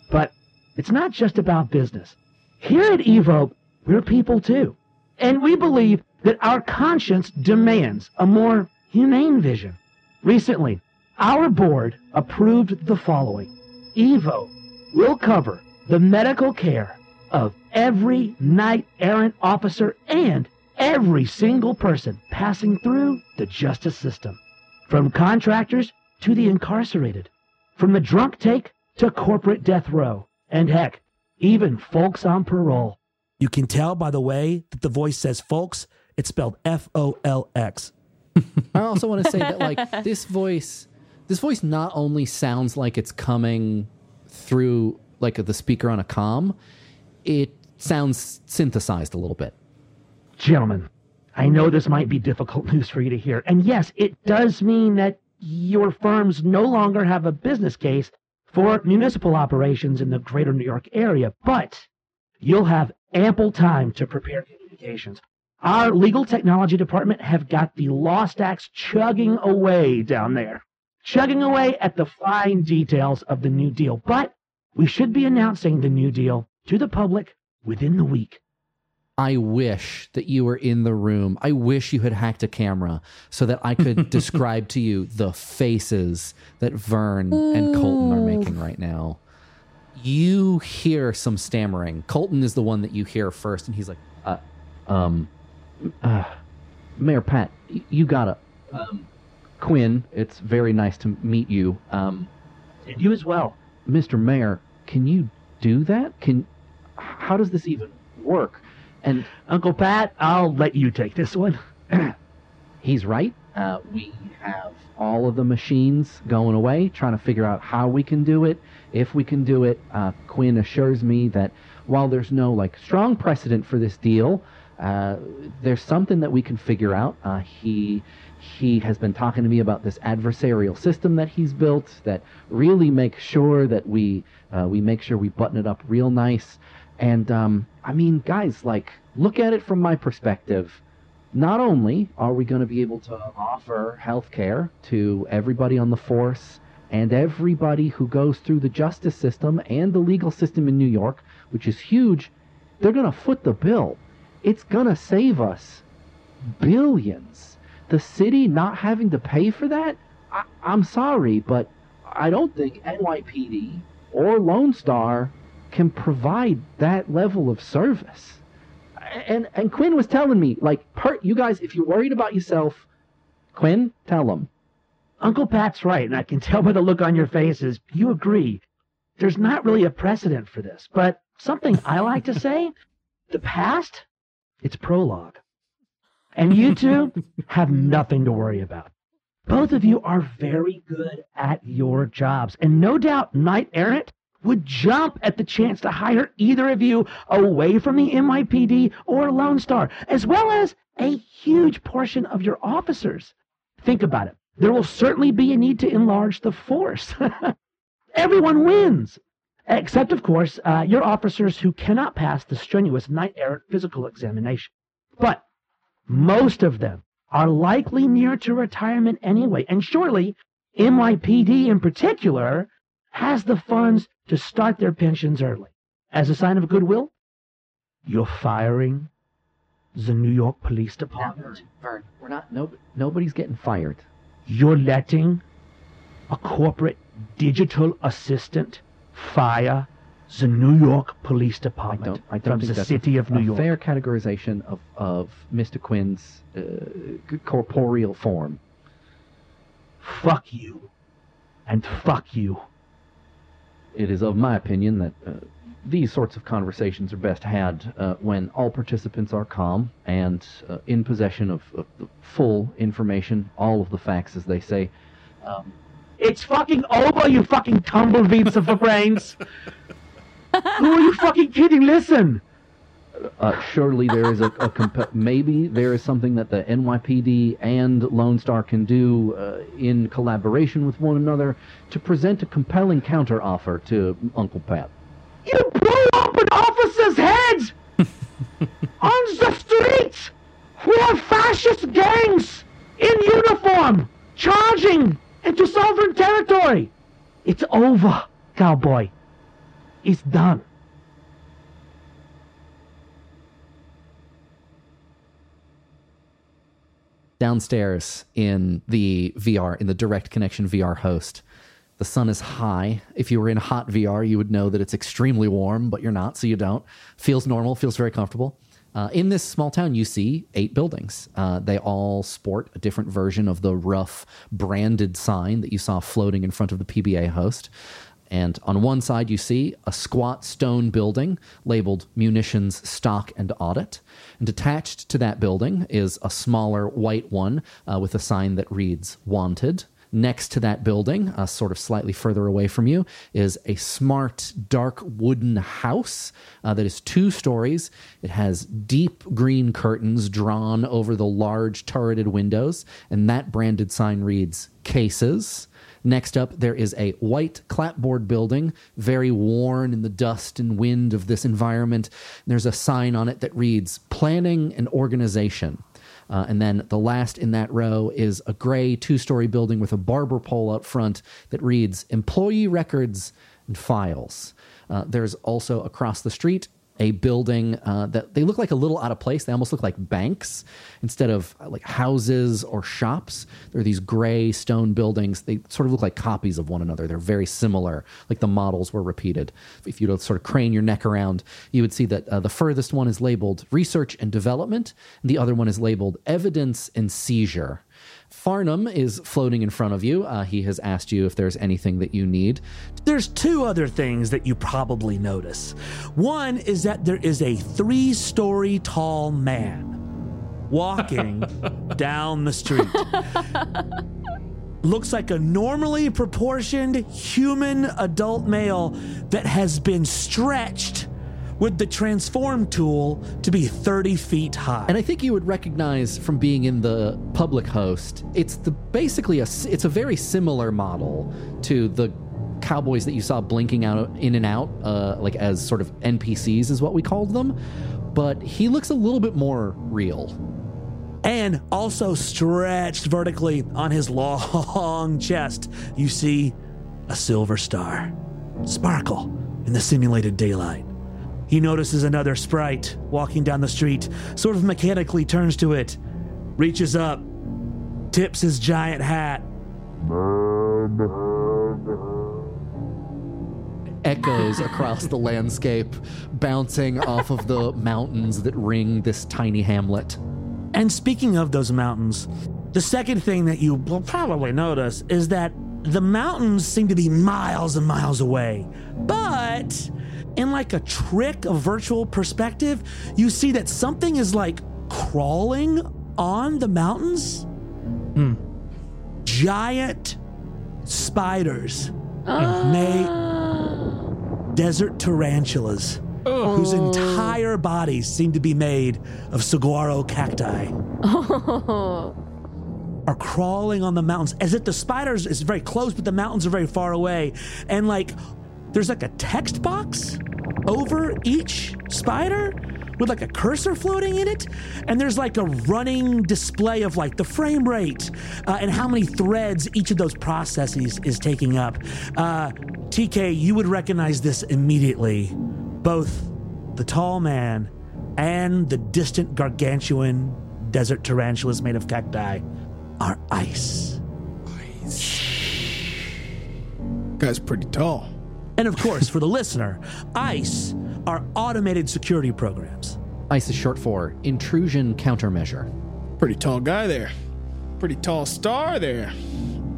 But it's not just about business. Here at Evo, we're people too. And we believe that our conscience demands a more humane vision. Recently, our board approved the following. Evo will cover the medical care of every knight errant officer and every single person passing through the justice system. From contractors to the incarcerated. From the drunk take to corporate death row. And heck, even folks on parole. You can tell by the way that the voice says folks, it's spelled F O L X. I also want to say that like this voice, this voice not only sounds like it's coming through like the speaker on a comm, it sounds synthesized a little bit. Gentlemen, I know this might be difficult news for you to hear. And yes, it does mean that your firms no longer have a business case for municipal operations in the greater New York area, but you'll have ample time to prepare communications. Our legal technology department have got the Lost Acts chugging away down there, chugging away at the fine details of the new deal. But we should be announcing the new deal to the public within the week. I wish that you were in the room. I wish you had hacked a camera so that I could describe to you the faces that Vern and Colton are making right now. You hear some stammering. Colton is the one that you hear first, and he's like, uh, um, uh, Mayor Pat, y- you gotta, um, Quinn, it's very nice to meet you. Um, and you as well. Mr. Mayor, can you do that? Can, how does this even work? And Uncle Pat, I'll let you take this one. he's right. Uh, we have all of the machines going away, trying to figure out how we can do it, if we can do it. Uh, Quinn assures me that while there's no like strong precedent for this deal, Uh, there's something that we can figure out. Uh, he he has been talking to me about this adversarial system that he's built that really makes sure that we uh, we make sure we button it up real nice. And um, I mean, guys, like look at it from my perspective. Not only are we going to be able to offer health care to everybody on the force and everybody who goes through the justice system and the legal system in New York, which is huge, they're going to foot the bill. It's going to save us billions. The city not having to pay for that? I, I'm sorry, but I don't think NYPD or Lone Star can provide that level of service. And and Quinn was telling me, like, per, you guys, if you're worried about yourself, Quinn, tell them. Uncle Pat's right, and I can tell by the look on your faces, you agree. There's not really a precedent for this, but something I like to say, the past, it's prologue. And you two have nothing to worry about. Both of you are very good at your jobs, and no doubt Knight Errant would jump at the chance to hire either of you away from the NYPD or Lone Star, as well as a huge portion of your officers. Think about it. There will certainly be a need to enlarge the force. Everyone wins. Except, of course, uh, your officers who cannot pass the strenuous Knight Errant physical examination. But most of them are likely near to retirement anyway, and surely NYPD in particular has the funds to start their pensions early. As a sign of goodwill, you're firing the New York Police Department. Vern, we're not. No, nobody's getting fired. You're letting a corporate digital assistant fire the New York Police I Department don't. I don't from the city of New a York. fair categorization of of Mr. Quinn's uh, corporeal form. Fuck you. And fuck you. It is of my opinion that uh, these sorts of conversations are best had uh, when all participants are calm and uh, in possession of, of the full information, all of the facts, as they say. Um, It's fucking over, you fucking tumbleweeds of the brains. Who are you fucking kidding? Listen. Uh, surely there is a, a comp- maybe there is something that the NYPD and Lone Star can do uh, in collaboration with one another to present a compelling counteroffer to Uncle Pat. You blew up an officer's head on the street. We have fascist gangs in uniform charging into sovereign territory. It's over, cowboy. It's done. Downstairs in the VR, in the direct connection VR host. The sun is high. If you were in hot VR, you would know that it's extremely warm, but you're not, so you don't. Feels normal, feels very comfortable. Uh, in this small town, you see eight buildings. Uh, they all sport a different version of the rough branded sign that you saw floating in front of the PBA host. And on one side, you see a squat stone building labeled Munitions Stock and Audit. And attached to that building is a smaller white one uh, with a sign that reads Wanted. Next to that building, uh, sort of slightly further away from you, is a smart, dark wooden house uh, that is two stories. It has deep green curtains drawn over the large turreted windows, and that branded sign reads Cases. Next up, there is a white clapboard building, very worn in the dust and wind of this environment. There's a sign on it that reads Planning and Organization. Uh, and then the last in that row is a gray two story building with a barber pole out front that reads Employee Records and Files. Uh, there's also across the street a building uh, that they look like a little out of place. They almost look like banks instead of uh, like houses or shops. They're these gray stone buildings. They sort of look like copies of one another. They're very similar, like the models were repeated. If you sort of crane your neck around, you would see that uh, the furthest one is labeled research and development, and the other one is labeled evidence and seizure. Farnham is floating in front of you. Uh, he has asked you if there's anything that you need. There's two other things that you probably notice. One is that there is a three story tall man walking down the street. Looks like a normally proportioned human adult male that has been stretched with the transform tool to be 30 feet high. And I think you would recognize from being in the public host, it's the basically a it's a very similar model to the cowboys that you saw blinking out in and out, uh, like as sort of NPCs is what we called them. But he looks a little bit more real. and also stretched vertically on his long chest, you see a silver star sparkle in the simulated daylight. He notices another sprite walking down the street, sort of mechanically turns to it, reaches up, tips his giant hat. Echoes across the landscape, bouncing off of the mountains that ring this tiny hamlet. And speaking of those mountains, the second thing that you will probably notice is that the mountains seem to be miles and miles away. But in like a trick of virtual perspective, you see that something is like crawling on the mountains. Hmm. Giant spiders ah. may desert tarantulas whose oh. entire bodies seem to be made of saguaro cacti. Are crawling on the mountains as if the spiders is very close but the mountains are very far away. And like there's like a text box over each spider with like a cursor floating in it and there's like a running display of like the frame rate uh, and how many threads each of those processes is taking up uh, tk you would recognize this immediately both the tall man and the distant gargantuan desert tarantulas made of cacti are ice. Guy's pretty tall. And of course, for the listener, ICE are automated security programs. ICE is short for Intrusion Countermeasure. Pretty tall guy there. Pretty tall star there.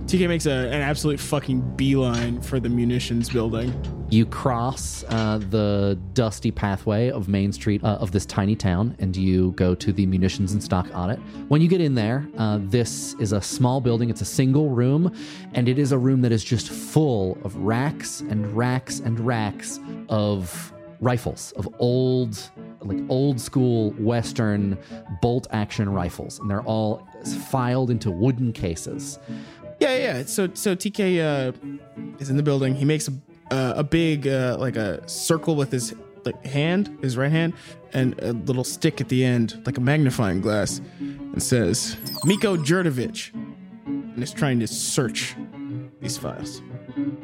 TK makes a, an absolute fucking beeline for the munitions building. You cross uh, the dusty pathway of Main Street uh, of this tiny town, and you go to the munitions and stock audit. When you get in there, uh, this is a small building. It's a single room, and it is a room that is just full of racks and racks and racks of rifles, of old, like old school Western bolt action rifles, and they're all filed into wooden cases. Yeah, yeah. So so TK uh, is in the building. He makes a uh, a big uh, like a circle with his like hand, his right hand, and a little stick at the end, like a magnifying glass, and says Miko Jurdovich, and is trying to search these files.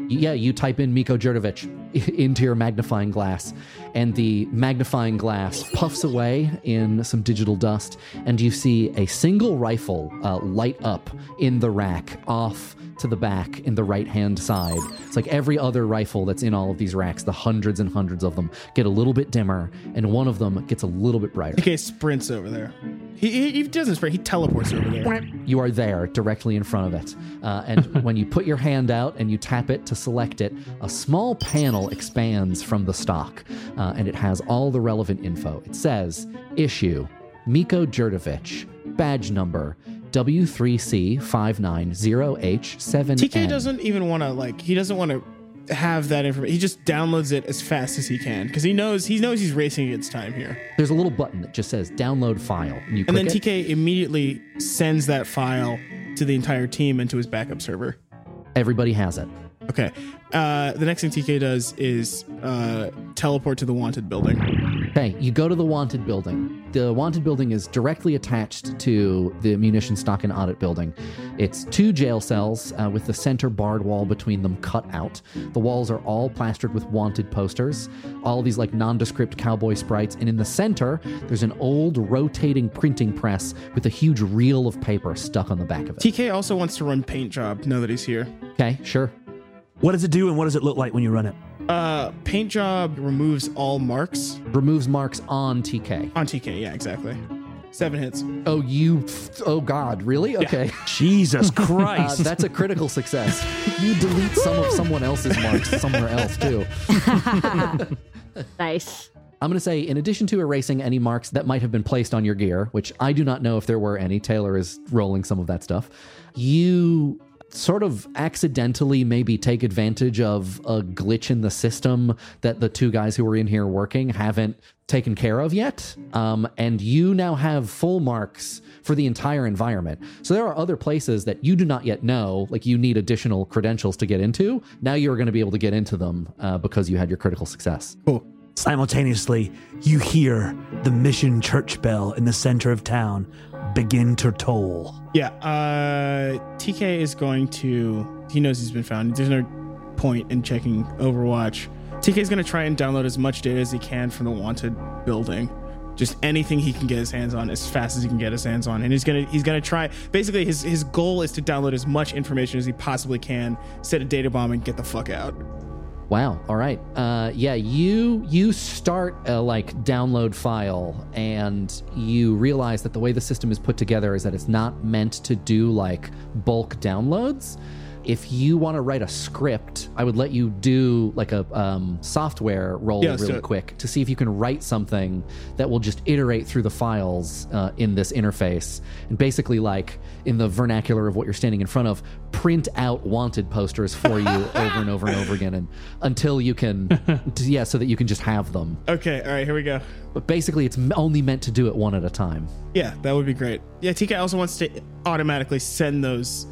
Yeah, you type in Miko Jurdovich into your magnifying glass, and the magnifying glass puffs away in some digital dust, and you see a single rifle uh, light up in the rack off to the back in the right hand side. It's like every other rifle that's in all of these racks, the hundreds and hundreds of them, get a little bit dimmer, and one of them gets a little bit brighter. Okay, sprints over there. He, he, he doesn't sprint. He teleports over there. You are there directly in front of it. Uh, and when you put your hand out and you tap it to select it, a small panel expands from the stock uh, and it has all the relevant info. It says issue Miko Jurdovich, badge number W3C590H7N. TK doesn't even want to like. He doesn't want to have that information. He just downloads it as fast as he can because he knows he knows he's racing against time here. There's a little button that just says download file. And, you And then it. TK immediately sends that file to the entire team and to his backup server. Everybody has it. Okay. Uh, the next thing TK does is uh, teleport to the wanted building. Okay, you go to the wanted building. The wanted building is directly attached to the munition stock and audit building. It's two jail cells uh, with the center barred wall between them cut out. The walls are all plastered with wanted posters, all these like nondescript cowboy sprites. And in the center, there's an old rotating printing press with a huge reel of paper stuck on the back of it. TK also wants to run paint job now that he's here. Okay, sure. What does it do and what does it look like when you run it? Uh, paint job removes all marks Removes marks on TK. on TK. Yeah, exactly. Seven hits. Oh, you. Oh, God, really? Okay. Jesus Uh, Christ. that's a critical success. You delete some of someone else's marks somewhere else too. Nice. I'm going to say, in addition to erasing any marks that might have been placed on your gear, which I do not know if there were any, Taylor is rolling some of that stuff. You sort of accidentally maybe take advantage of a glitch in the system that the two guys who were in here working haven't taken care of yet. Um, and you now have full marks for the entire environment. So there are other places that you do not yet know, like you need additional credentials to get into. Now you're going to be able to get into them uh, because you had your critical success. Cool. Simultaneously, you hear the mission church bell in the center of town begin to toll. Yeah, uh, TK is going to. He knows he's been found. There's no point in checking Overwatch. TK is going to try and download as much data as he can from the wanted building. Just anything he can get his hands on as fast as he can get his hands on, and he's gonna he's gonna try. Basically, his his goal is to download as much information as he possibly can, set a data bomb, and get the fuck out. Wow. All right. Uh, yeah. You you start a like download file, and you realize that the way the system is put together is that it's not meant to do like bulk downloads. If you want to write a script, I would let you do like a um, software roll Yeah, really quick to see if you can write something that will just iterate through the files uh, in this interface and basically like in the vernacular of what you're standing in front of print out wanted posters for you over and over and over again and until you can yeah so that you can just have them Okay, all right, here we go. but basically it's only meant to do it one at a time Yeah, that would be great. Yeah, TK also wants to automatically send those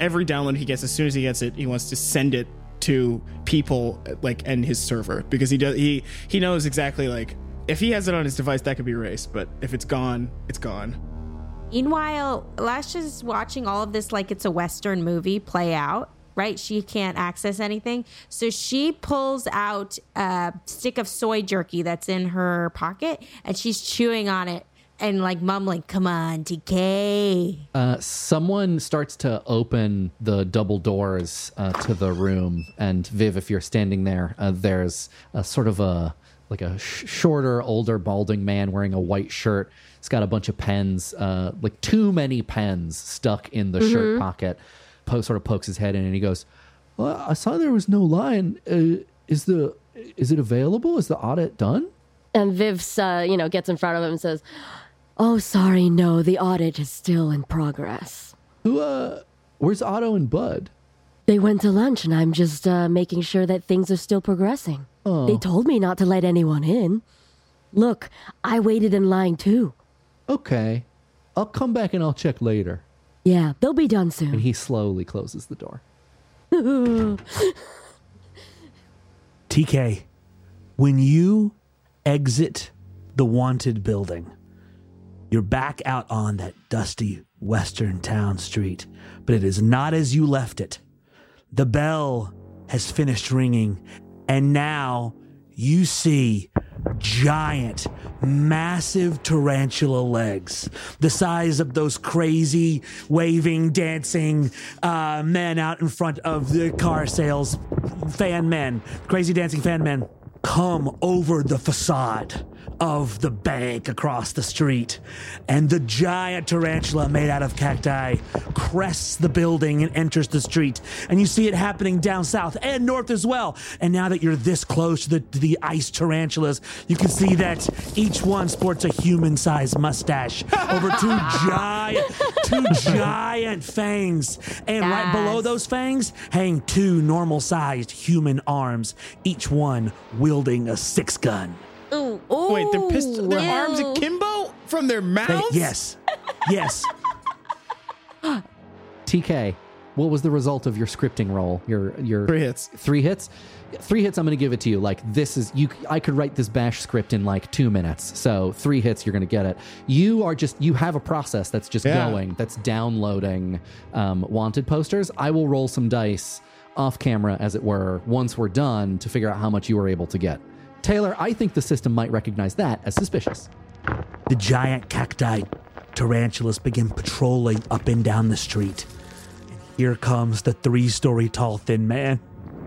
every download he gets as soon as he gets it. He wants to send it to people like and his server because he does he he knows exactly like if he has it on his device that could be erased, but if it's gone, it's gone. Meanwhile, Lash is watching all of this like it's a Western movie play out, right? She can't access anything. So she pulls out a stick of soy jerky that's in her pocket and she's chewing on it and like mom like Come on, TK. uh, someone starts to open the double doors uh, to the room. And viv if you're standing there uh, there's a sort of a like a sh- shorter older balding man wearing a white shirt. He's got a bunch of pens uh, like too many pens stuck in the shirt pocket. Po- sort of pokes his head in and he goes well i saw there was no line. Uh, is the is it available? Is the audit done? And Viv, uh, you know, gets in front of him and says, "Oh, sorry, no, the audit is still in progress. who uh where's otto and bud They went to lunch, and I'm just uh, making sure that things are still progressing. They told me not to let anyone in. Look, I waited in line too. okay i'll come back and i'll check later Yeah, they'll be done soon. and soon. he slowly closes the door TK, when you exit the wanted building, you're back out on that dusty western town street, but it is not as you left it. The bell has finished ringing, and now you see giant, massive tarantula legs, the size of those crazy, waving, dancing uh, men out in front of the car sales fan men, crazy dancing fan men, come over the facade of the bank across the street. And the giant tarantula made out of cacti crests the building and enters the street. And you see it happening down south and north as well. And now that you're this close to the, to the ice tarantulas, you can see that each one sports a human sized mustache over two giant, two giant fangs. And right below those fangs hang two normal sized human arms, each one wielding a six gun. Ooh, Wait, their pistol, their Ew. arms akimbo from their They- mouths. yes. Yes. TK, what was the result of your scripting roll? Your your Three hits. Three hits. Three hits. I'm going to give it to you. Like this is you. I could write this bash script in like two minutes. So three hits, you're going to get it. You are just you have a process that's just Yeah. going. That's downloading um, wanted posters. I will roll some dice off camera, as it were, once we're done to figure out how much you were able to get. Taylor, I think the system might recognize that as suspicious. The giant cacti tarantulas begin patrolling up and down the street. And here comes the three story tall thin man.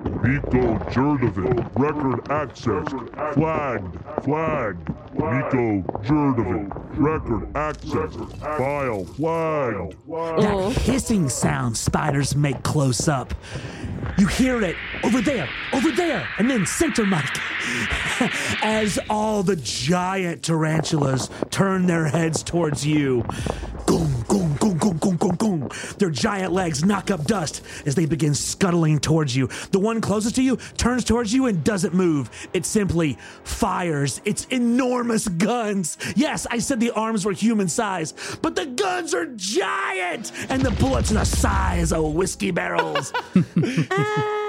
Nico Jurdovic, record access, flagged, flagged. Nico Jurdovic, record access, file flagged. That hissing sound spiders make close up. You hear it over there, over there, and then center mic. As all the giant tarantulas turn their heads towards you. Goom, goom, gung, gung, gung, gung, gung. Their giant legs knock up dust as they begin scuttling towards you. The one closest to you turns towards you and doesn't move. It simply fires its enormous guns. Yes, I said the arms were human size, but the guns are giant and the bullets are the size of whiskey barrels.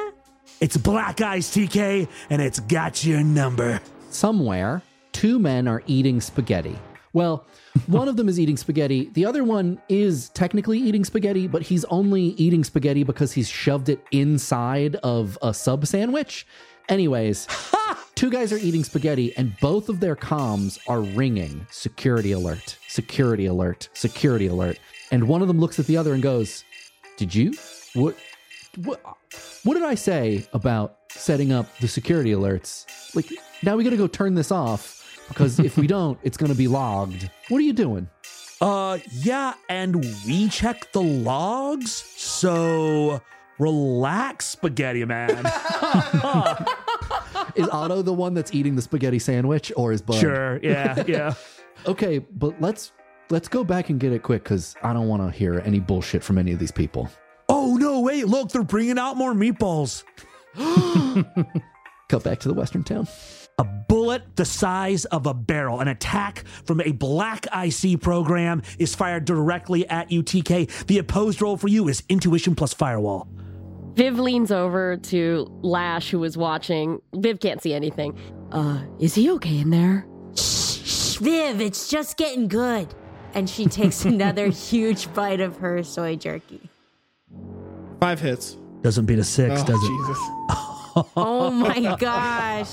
it's Black Eyes TK and it's got your number. Somewhere, two men are eating spaghetti. Well, one of them is eating spaghetti. The other one is technically eating spaghetti, but he's only eating spaghetti because he's shoved it inside of a sub sandwich. Anyways, two guys are eating spaghetti and both of their comms are ringing security alert, security alert, security alert. And one of them looks at the other and goes, Did you? What? What? What did I say about setting up the security alerts? Like, now we gotta go turn this off because if we don't, it's gonna be logged. What are you doing? Uh, yeah, and we check the logs, so relax, Spaghetti Man. Is Otto the one that's eating the spaghetti sandwich, or is Bud? Sure, yeah, yeah. okay, but let's let's go back and get it quick because I don't want to hear any bullshit from any of these people. Wait, look, they're bringing out more meatballs. Cut back to the western town. A bullet the size of a barrel, an attack from a black IC program is fired directly at UTK. The opposed roll for you is intuition plus firewall. Viv leans over to Lash, who is watching. Viv can't see anything. Uh, is he okay in there? Shh, Viv, it's just getting good. And she takes another huge bite of her soy jerky. Five hits. Doesn't beat a six, oh, does it? Jesus. Oh my gosh.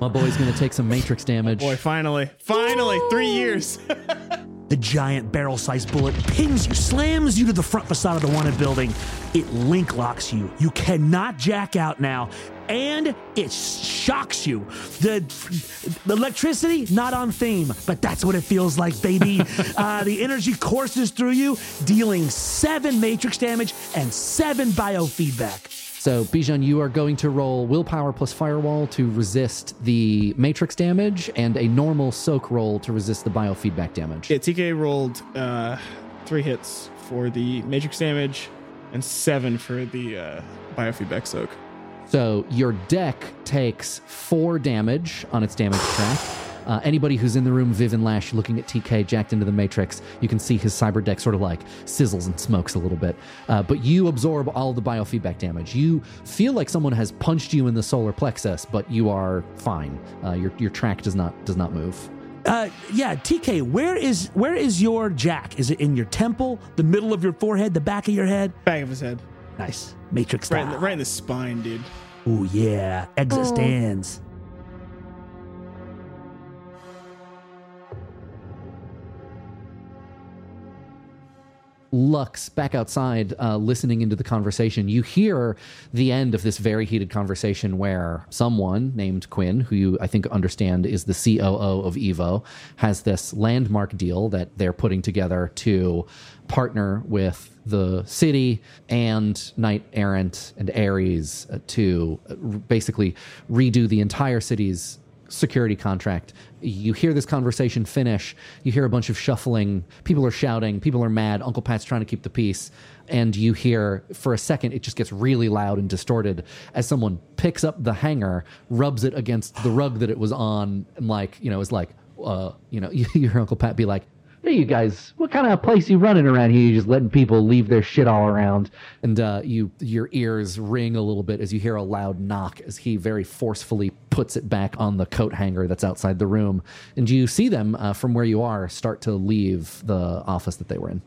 My boy's gonna take some matrix damage. Oh boy, finally. Finally. Three years. The giant barrel sized bullet pings you, slams you to the front facade of the wanted building. It link locks you. You cannot jack out now. And it shocks you. The, the electricity, not on theme, but that's what it feels like, baby. uh, the energy courses through you, dealing seven matrix damage and seven biofeedback. So, Bijan, you are going to roll willpower plus firewall to resist the matrix damage and a normal soak roll to resist the biofeedback damage. yeah, TK rolled uh, three hits for the matrix damage and seven for the uh, biofeedback soak. So, your deck takes four damage on its damage track. Uh, anybody who's in the room, Viv and Lash, looking at TK jacked into the Matrix, you can see his cyber deck sort of like sizzles and smokes a little bit. Uh, but you absorb all the biofeedback damage. You feel like someone has punched you in the solar plexus, but you are fine. Uh, your your track does not does not move. Uh, yeah, TK, where is where is your jack? Is it in your temple, the middle of your forehead, the back of your head? Back of his head. Nice, Matrix Right in, the, style. right in the spine, dude. Oh yeah, exit Oh. stands. Lux back outside, uh, listening into the conversation. You hear the end of this very heated conversation where someone named Quinn, who you I think understand is the COO of Evo, has this landmark deal that they're putting together to partner with the city and Knight Errant and Ares uh, to uh, basically redo the entire city's security contract. You hear this conversation finish. You hear a bunch of shuffling. People are shouting. People are mad. Uncle Pat's trying to keep the peace. And you hear, for a second, it just gets really loud and distorted as someone picks up the hanger, rubs it against the rug that it was on, and, like, you know, is like, uh, you know, you hear Uncle Pat be like, Hey, you guys, what kind of place you running around here? You just letting people leave their shit all around. and uh, you your ears ring a little bit as you hear a loud knock as he very forcefully puts it back on the coat hanger that's outside the room and you see them uh, from where you are start to leave the office that they were in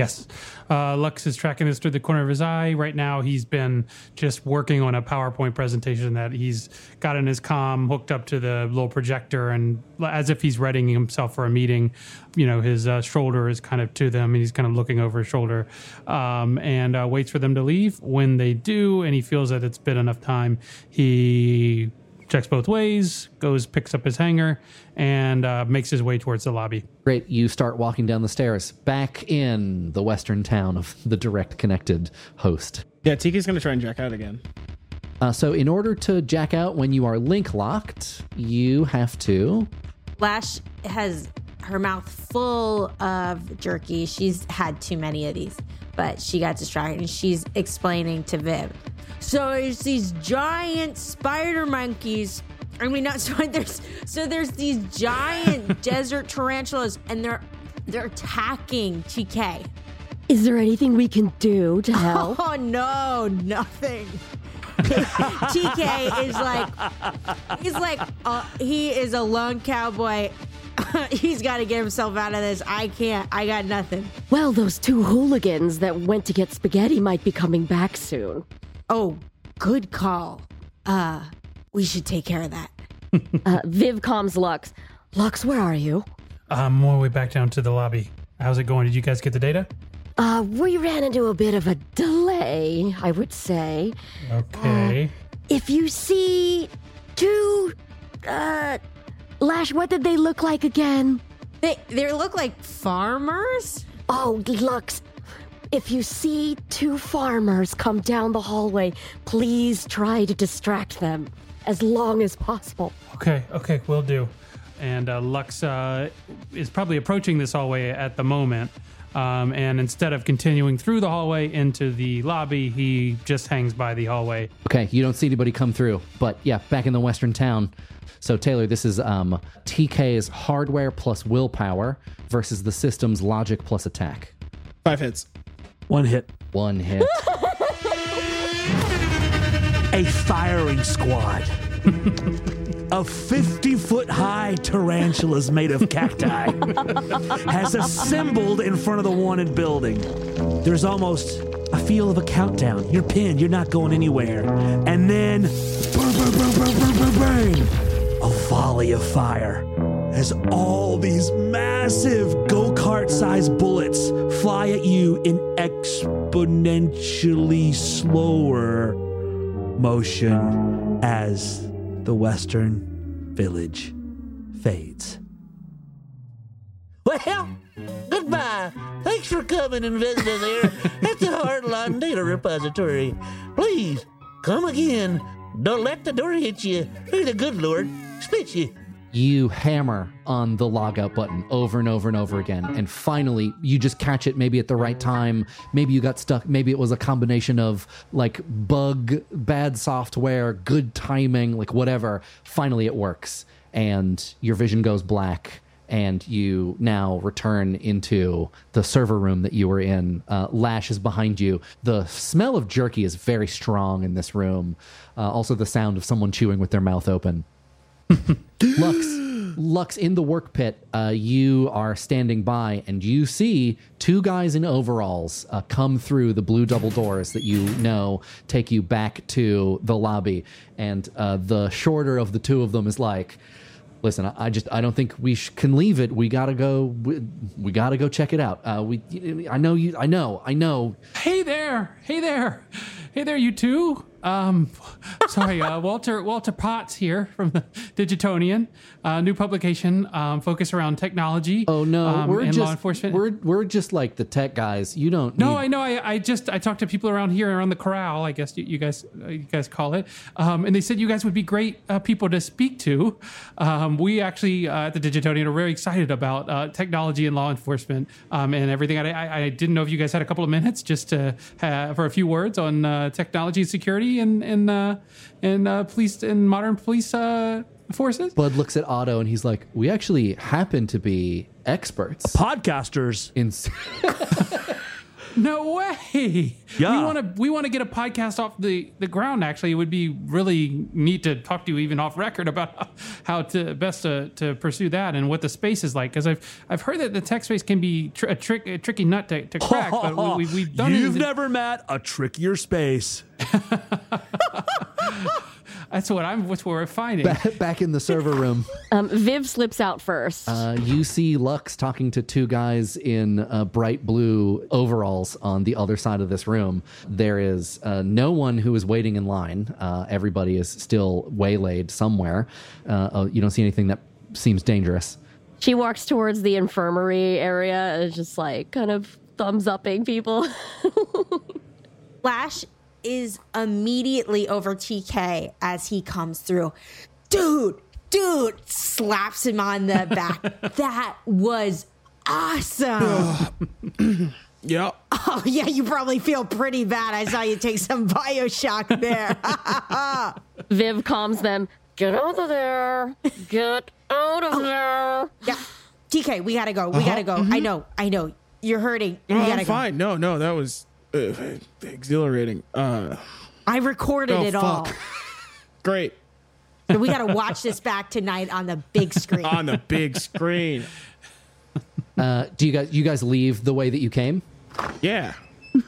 Yes. Uh, Lux is tracking this through the corner of his eye. Right now, he's been just working on a PowerPoint presentation that he's got in his comm hooked up to the little projector. And as if he's readying himself for a meeting, you know, his uh, shoulder is kind of to them and he's kind of looking over his shoulder um, and uh, waits for them to leave. When they do, and he feels that it's been enough time, he checks both ways, goes, picks up his hanger, and uh, makes his way towards the lobby. great you start walking down the stairs back in the western town of the direct connected host Yeah, TK's gonna try and jack out again. uh, so in order to jack out when you are link locked you have to Lash has her mouth full of jerky. She's had too many of these, but she got distracted and she's explaining to Viv. So it's these giant spider monkeys. I mean, not so there's so there's these giant desert tarantulas, and they're they're attacking TK. Is there anything we can do to help? Oh no, nothing. TK is like he's like uh, he is a lone cowboy. he's got to get himself out of this. I can't. I got nothing. Well, those two hooligans that went to get spaghetti might be coming back soon. Oh, good call. Uh, we should take care of that. uh, Viv calms Lux. Lux, where are you? I'm on my way back down to the lobby. How's it going? Did you guys get the data? Uh, we ran into a bit of a delay, I would say. Okay. Uh, if you see two, uh, Lash, what did they look like again? They they look like farmers. Oh, Lux, if you see two farmers come down the hallway, please try to distract them as long as possible. Okay, okay, we'll do. And uh, Lux uh, is probably approaching this hallway at the moment. Um, and instead of continuing through the hallway into the lobby, he just hangs by the hallway. Okay, you don't see anybody come through, but yeah, back in the western town. So Taylor, this is um, TK's hardware plus willpower versus the system's logic plus attack. Five hits. One hit. One hit. A firing squad of 50 foot high tarantulas made of cacti has assembled in front of the wanted building. There's almost a feel of a countdown. You're pinned, you're not going anywhere. And then, bang, bang, bang, bang, bang, bang, bang, a volley of fire as all these massive go kart sized bullets fly at you in exponentially slower motion as the western village fades. Well, goodbye. Thanks for coming and visiting us here at the Hardline Data Repository. Please, come again. Don't let the door hit you, or the good Lord spit you. You hammer on the logout button over and over and over again. And finally, you just catch it maybe at the right time. Maybe you got stuck. Maybe it was a combination of like bug, bad software, good timing, like whatever. Finally, it works. And your vision goes black. And you now return into the server room that you were in. Uh, Lash is behind you. The smell of jerky is very strong in this room. Uh, also, the sound of someone chewing with their mouth open. Lux, Lux, in the work pit, uh, you are standing by, and you see two guys in overalls uh, come through the blue double doors that you know take you back to the lobby. And uh, the shorter of the two of them is like, "Listen, I, just I don't think we sh- can leave it. We gotta go. We, we gotta go check it out. Uh, we, I know you. I know. I know. Hey there! Hey there! Hey there, you two. Um, sorry, uh, Walter Walter Potts here from the Digitonian. Uh, new publication, um, focus around technology. Oh no, um, we're and just law enforcement. we're we're just like the tech guys. You don't. no, need- I know. I, I just I talked to people around here around the corral. I guess you, you guys uh, you guys call it, um, and they said you guys would be great uh, people to speak to. Um, we actually uh, at the Digitonian are very excited about uh, technology and law enforcement um, and everything. I, I, I didn't know if you guys had a couple of minutes just to have, for a few words on uh, technology and security and and uh, and uh, police and modern police uh, forces. Bud looks at Otto and he's like, "We actually happen to be experts, podcasters." In No way. Yeah. We want to we want to get a podcast off the the ground. Actually, it would be really neat to talk to you even off record about how to best to, to pursue that and what the space is like. Because I've I've heard that the tech space can be tr- a trick a tricky nut to, to crack. but we, we, we've done You've it. never met a trickier space. That's what I'm. What's what we're finding. back, back in the server room. Um, Viv slips out first. Uh, you see Lux talking to two guys in uh, bright blue overalls on the other side of this room. There is uh, no one who is waiting in line. Uh, everybody is still waylaid somewhere. Uh, uh, you don't see anything that seems dangerous. She walks towards the infirmary area and is just like kind of thumbs upping people. Flash is immediately over TK as he comes through. Dude, dude, slaps him on the back. that was awesome. Yep. Oh yeah, you probably feel pretty bad. I saw you take some Bioshock there. Viv calms them. Get out of there. Get out of oh. there. yeah, TK, we gotta go. We gotta uh-huh. go. I mm-hmm. know. I know. You're hurting. We No, gotta I'm go. fine. No, no, that was uh, exhilarating. Uh, I recorded oh, it all. Great. So we gotta watch this back tonight on the big screen. On the big screen. Uh, do you guys you guys leave the way that you came? Yeah.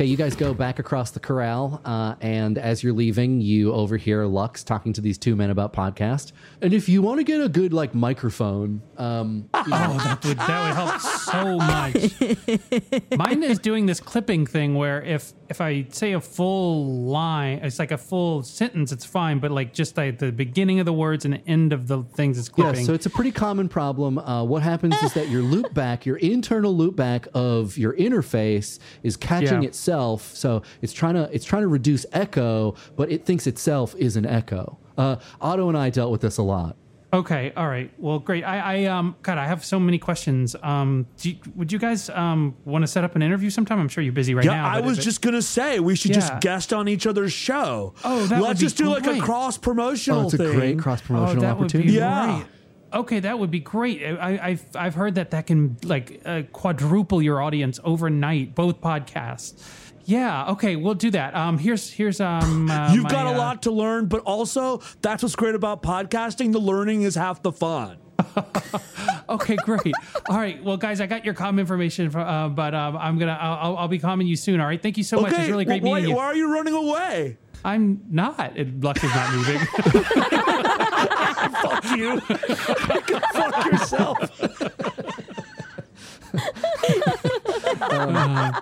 Okay, you guys go back across the corral, uh, and as you're leaving, you overhear Lux talking to these two men about podcast. And if you want to get a good like microphone, um, Oh, that would that would help so much. Mine is doing this clipping thing where if if I say a full line, it's like a full sentence, it's fine. But like just like the beginning of the words and the end of the things, it's yeah, clipping. so it's a pretty common problem. Uh, what happens is that your loop back, your internal loop back of your interface, is catching Yeah. itself. So it's trying to it's trying to reduce echo, but it thinks itself is an echo. Uh, Otto and I dealt with this a lot. Okay, all right. Well, great. I, I um, God, I have so many questions. Um, do you, would you guys um want to set up an interview sometime? I'm sure you're busy right yeah, now. I was if it- just gonna say we should Yeah. just guest on each other's show. Oh, that let's would be just do like a cross promotional Oh, it's a great cross promotional oh, that would be opportunity. Yeah. great. Okay, that would be great. I, I've I've heard that that can like uh, quadruple your audience overnight. Both podcasts. Yeah. Okay, we'll do that. Um, here's here's um. Uh, You've my, got a uh, lot to learn, but also that's what's great about podcasting. The learning is half the fun. Okay, great. all right. Well, guys, I got your com information, for, uh, but um, I'm gonna I'll, I'll- I'll be calling you soon. All right. Thank you so much. It's really great wh- meeting why, you. why are you running away? I'm not. It, Lux is not moving. Fuck you. Fuck yourself. Uh-huh.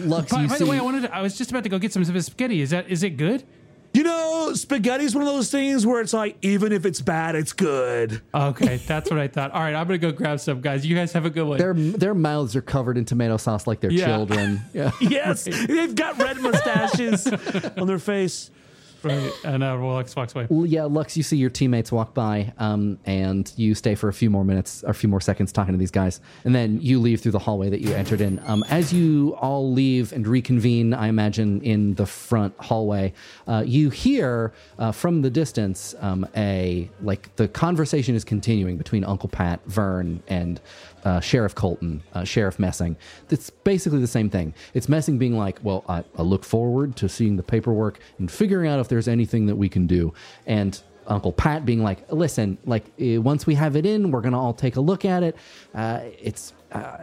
Lux, by you by see, the way, I wanted. To, I was just about to go get some spaghetti. Is that is it good? You know, spaghetti's one of those things where it's like, even if it's bad, it's good. Okay, that's what I thought. All right, I'm gonna go grab some, guys. You guys have a good one. their their mouths are covered in tomato sauce like they're Yeah. children. Yeah. Yes, they've got red mustaches on their face. Right, and uh, Lux walks away. Well, yeah, Lux, you see your teammates walk by, um, and you stay for a few more minutes, or a few more seconds talking to these guys, and then you leave through the hallway that you entered in. Um, as you all leave and reconvene, I imagine in the front hallway, uh, you hear uh, from the distance um, a like the conversation is continuing between Uncle Pat, Vern, and uh, Sheriff Colton, uh, Sheriff Messing. It's basically the same thing. It's Messing being like, "Well, I, I look forward to seeing the paperwork and figuring out if there's anything that we can do," and Uncle Pat being like, "Listen, like eh, once we have it in, we're gonna all take a look at it. Uh, it's." Uh,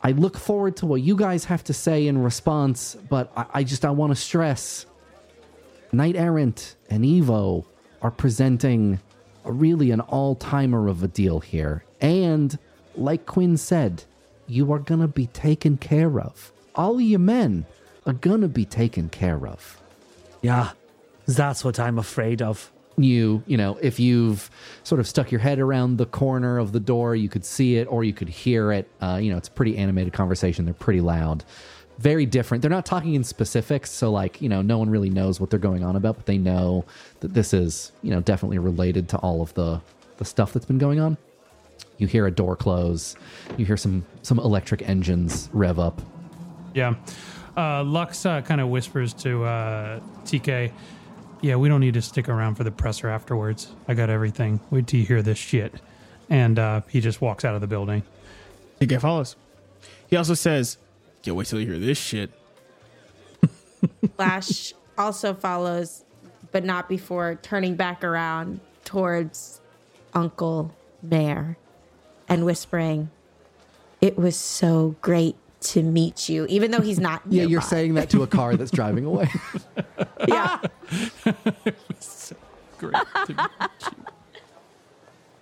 I look forward to what you guys have to say in response, but I, I just I want to stress Knight Errant and Evo are presenting really an all timer of a deal here. And like Quinn said, you are going to be taken care of. All your men are going to be taken care of. Yeah, that's what I'm afraid of. You, you know, if you've sort of stuck your head around the corner of the door, you could see it or you could hear it. Uh, you know, it's a pretty animated conversation. They're pretty loud. Very different. They're not talking in specifics, so like, you know, no one really knows what they're going on about, but they know that this is, you know, definitely related to all of the the stuff that's been going on. You hear a door close. You hear some some electric engines rev up. Yeah. Uh, Lux uh, kind of whispers to uh, TK, Yeah, we don't need to stick around for the presser afterwards. I got everything. Wait till you hear this shit. And uh, he just walks out of the building. TK follows. He also says, "Yeah, wait till you hear this shit." Flash also follows, but not before turning back around towards Uncle Mayor and whispering, It was so great to meet you, even though he's not. Yeah, you're saying that to a car that's driving away. Yeah. Great.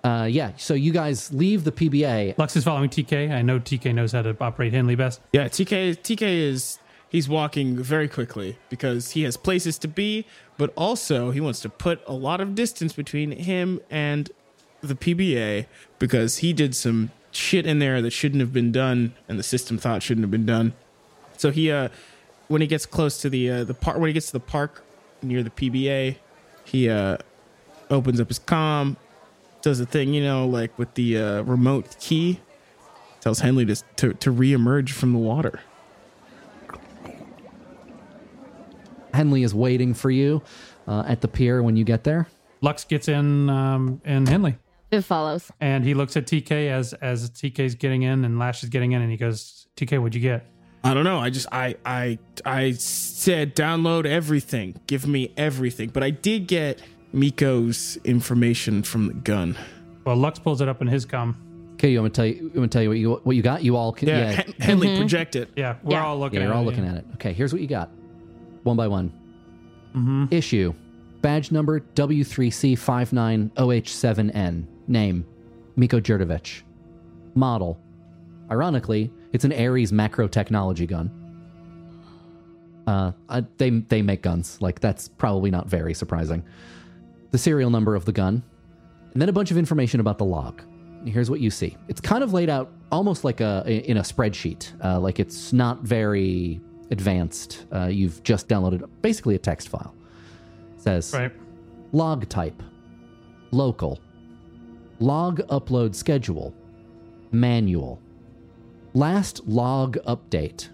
Uh, yeah, so you guys leave the PBA. Lux is following TK. I know TK knows how to operate Henley best. Yeah, TK TK is he's walking very quickly because he has places to be, but also he wants to put a lot of distance between him and the PBA because he did some shit in there that shouldn't have been done and the system thought shouldn't have been done. So he uh when he gets close to the uh, the park when he gets to the park near the PBA, he uh opens up his comm, does a thing, you know, like with the uh, remote key, tells Henley to, to, to reemerge from the water. Henley is waiting for you uh, at the pier when you get there. Lux gets in um, in Henley. Viv follows. And he looks at TK as as TK's getting in and Lash is getting in, and he goes, "TK, what'd you get?" I don't know. I just I I I said download everything. Give me everything. But I did get Miko's information from the gun. Well, Lux pulls it up in his com. Okay, you want me to tell you? You want to tell you what you what you got? You all can. Yeah, Hen- Henley project it. Yeah, we're all looking Yeah, at you're it. all looking yeah. at it. Okay, here's what you got, one by one. Mm-hmm. Issue, badge number W3C59OH7N. Name, Miko Jurdovich. Model, ironically, it's an Ares Macrotechnology gun. Uh, I, they they make guns like that's probably not very surprising. The serial number of the gun, and then a bunch of information about the log. Here's what you see. It's kind of laid out almost like a in a spreadsheet. Uh, like it's not very advanced. Uh, you've just downloaded basically a text file. It says Right. log type, local, log upload schedule, manual, last log update,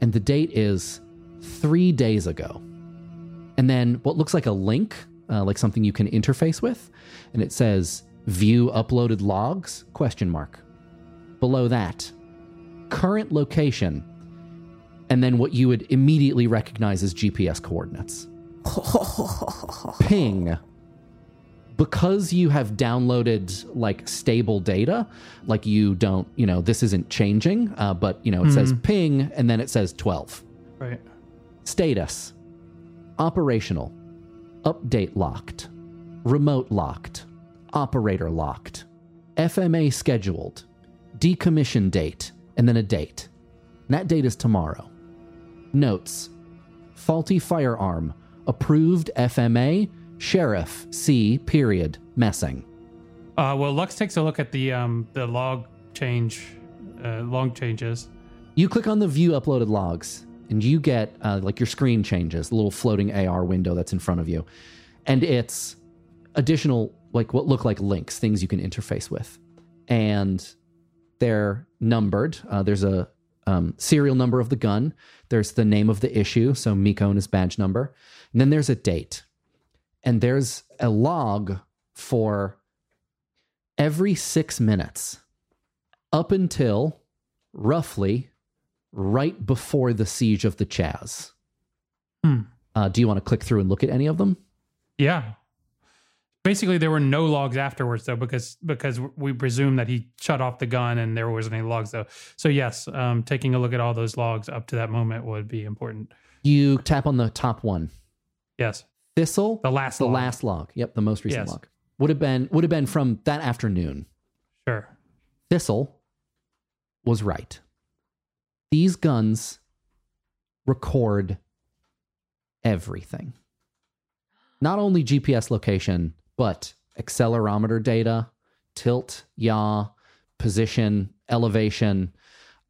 and the date is three days ago. And then what looks like a link, uh, like something you can interface with, and it says view uploaded logs question mark. Below that, current location, and then what you would immediately recognize as GPS coordinates. Ping because you have downloaded like stable data, like you don't, you know, this isn't changing, uh, but you know, it says Mhm. ping and then it says 12. Right. Status operational, update locked, remote locked, operator locked, FMA scheduled, decommission date, and then a date. And that date is tomorrow. Notes faulty firearm, approved FMA, sheriff, C, period, messing. Uh, well, Lux takes a look at the um the log change, uh, log changes. You click on the view uploaded logs, and you get uh, like your screen changes, the little floating AR window that's in front of you, and it's additional like what look like links, things you can interface with, and they're numbered. Uh, there's a um, serial number of the gun. There's the name of the issue, so Miko and his badge number, and then there's a date, and there's a log for every six minutes up until roughly right before the siege of the Chaz. Hmm. Uh, do you want to click through and look at any of them? Yeah. Basically, there were no logs afterwards, though, because because we presume that he shut off the gun and there wasn't any logs, though. So yes, um, taking a look at all those logs up to that moment would be important. You tap on the top one. Yes. Thistle, the last the log. last log. Yep, the most recent Yes. log would have been would have been from that afternoon. Sure. Thistle was right. These guns record everything. Not only GPS location, but accelerometer data, tilt, yaw, position, elevation.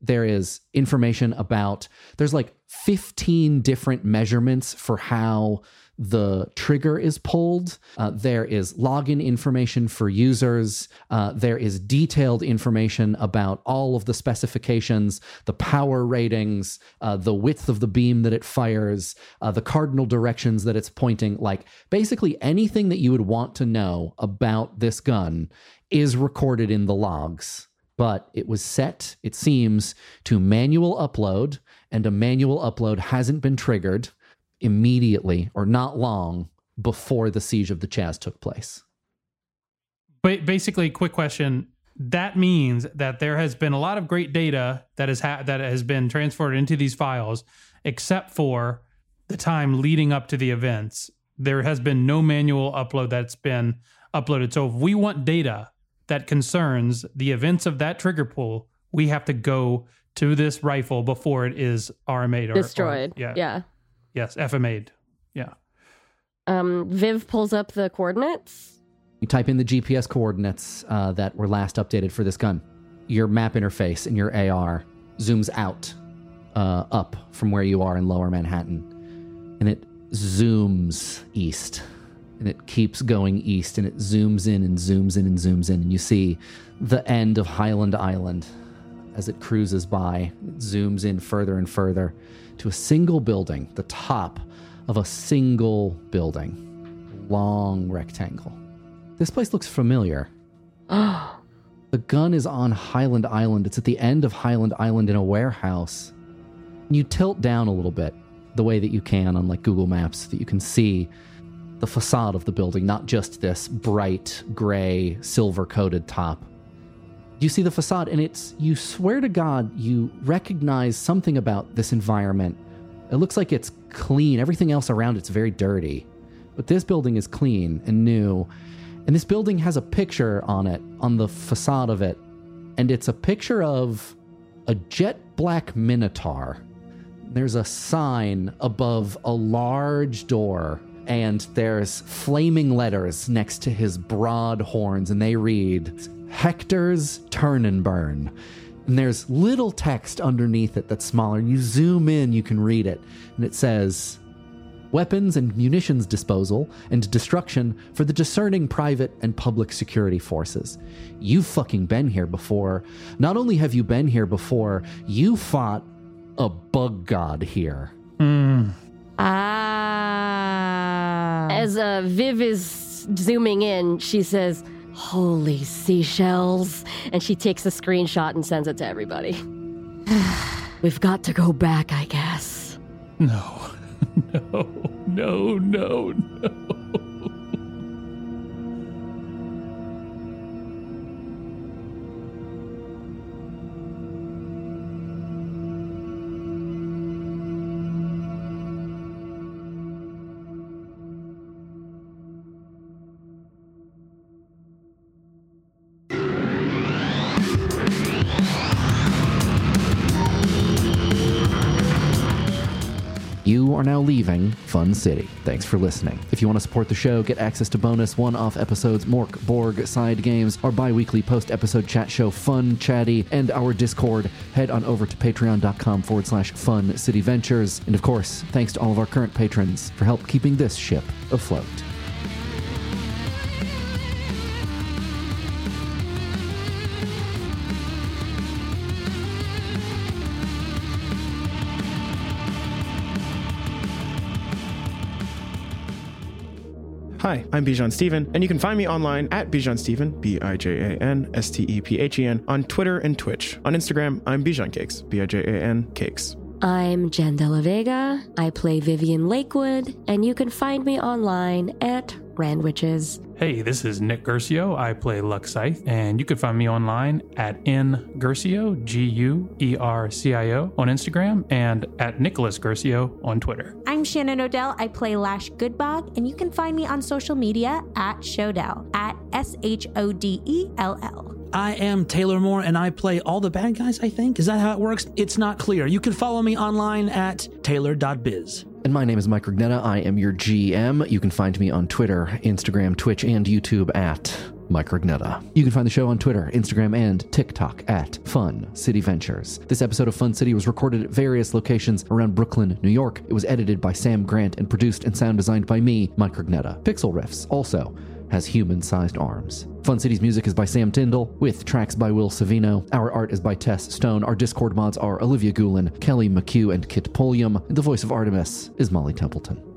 There is information about, there's like 15 different measurements for how the trigger is pulled. Uh, there is login information for users. Uh, there is detailed information about all of the specifications, the power ratings, uh, the width of the beam that it fires, uh, the cardinal directions that it's pointing. Like basically anything that you would want to know about this gun is recorded in the logs. But it was set, it seems, to manual upload, and a manual upload hasn't been triggered immediately or not long before the siege of the Chaz took place. But basically, quick question. That means that there has been a lot of great data that has ha- that has been transferred into these files, except for the time leading up to the events. There has been no manual upload that's been uploaded. So if we want data that concerns the events of that trigger pull, we have to go to this rifle before it is RMA'd or or- Destroyed. yeah. Yeah. Yes, FMA'd. Yeah. Um, Viv pulls up the coordinates. You type in the GPS coordinates uh, that were last updated for this gun. Your map interface in your AR zooms out uh, up from where you are in lower Manhattan, and it zooms east and it keeps going east and it zooms in and zooms in and zooms in and you see the end of Highland Island as it cruises by. It zooms in further and further to a single building, the top of a single building, long rectangle. This place looks familiar. the gun is on Highland Island. It's at the end of Highland Island in a warehouse. You tilt down a little bit, the way that you can on like Google Maps, so that you can see the facade of the building, not just this bright gray, silver coated top. You see the facade, and it's, you swear to God, you recognize something about this environment. It looks like it's clean. Everything else around it's very dirty. But this building is clean and new. And this building has a picture on it, on the facade of it. And it's a picture of a jet black minotaur. There's a sign above a large door and there's flaming letters next to his broad horns, and they read Hector's Turn and Burn. And there's little text underneath it that's smaller. You zoom in, you can read it, and it says weapons and munitions disposal and destruction for the discerning private and public security forces. You've fucking been here before. Not only have you been here before, you fought a bug god here. Ah. As uh, Viv is zooming in, she says, Holy seashells. And she takes a screenshot and sends it to everybody. We've got to go back, I guess. No, no, no, no, no. Leaving Fun City. Thanks for listening. If you want to support the show, get access to bonus one off episodes, Mork, Borg, side games, our bi weekly post episode chat show, Fun Chatty, and our Discord, head on over to patreon.com forward slash Fun City Ventures. And of course, thanks to all of our current patrons for help keeping this ship afloat. Hi, I'm Bijan Stephen, and you can find me online at Bijan Stephen, B I J A N S T E P H E N, on Twitter and Twitch. On Instagram, I'm Bijan Cakes, B I J A N Cakes. I'm Jen De La Vega. I play Vivian Lakewood, and you can find me online at Randwiches. Hey, this is Nick Guercio. I play Lux Scythe, and you can find me online at N Guercio, G U E R C I O, on Instagram, and at Nicholas Guercio on Twitter. I'm Shannon Odell. I play Lash Goodbog, and you can find me on social media at Shodell, at S H O D E L L. I am Taylor Moore and I play all the bad guys, I think. Is that how it works? It's not clear. You can follow me online at taylor.biz. And my name is Mike Rugnetta. I am your GM. You can find me on Twitter, Instagram, Twitch, and YouTube at Mike Rugnetta. You can find the show on Twitter, Instagram, and TikTok at Fun City Ventures. This episode of Fun City was recorded at various locations around Brooklyn, New York. It was edited by Sam Grant and produced and sound designed by me, Mike Rugnetta. Pixel Riffs also has human sized arms. Fun City's music is by Sam Tyndall, with tracks by Will Savino. Our art is by Tess Stone. Our Discord mods are Olivia Goulin, Kelly McHugh, and Kit Polium. The voice of Artemis is Molly Templeton.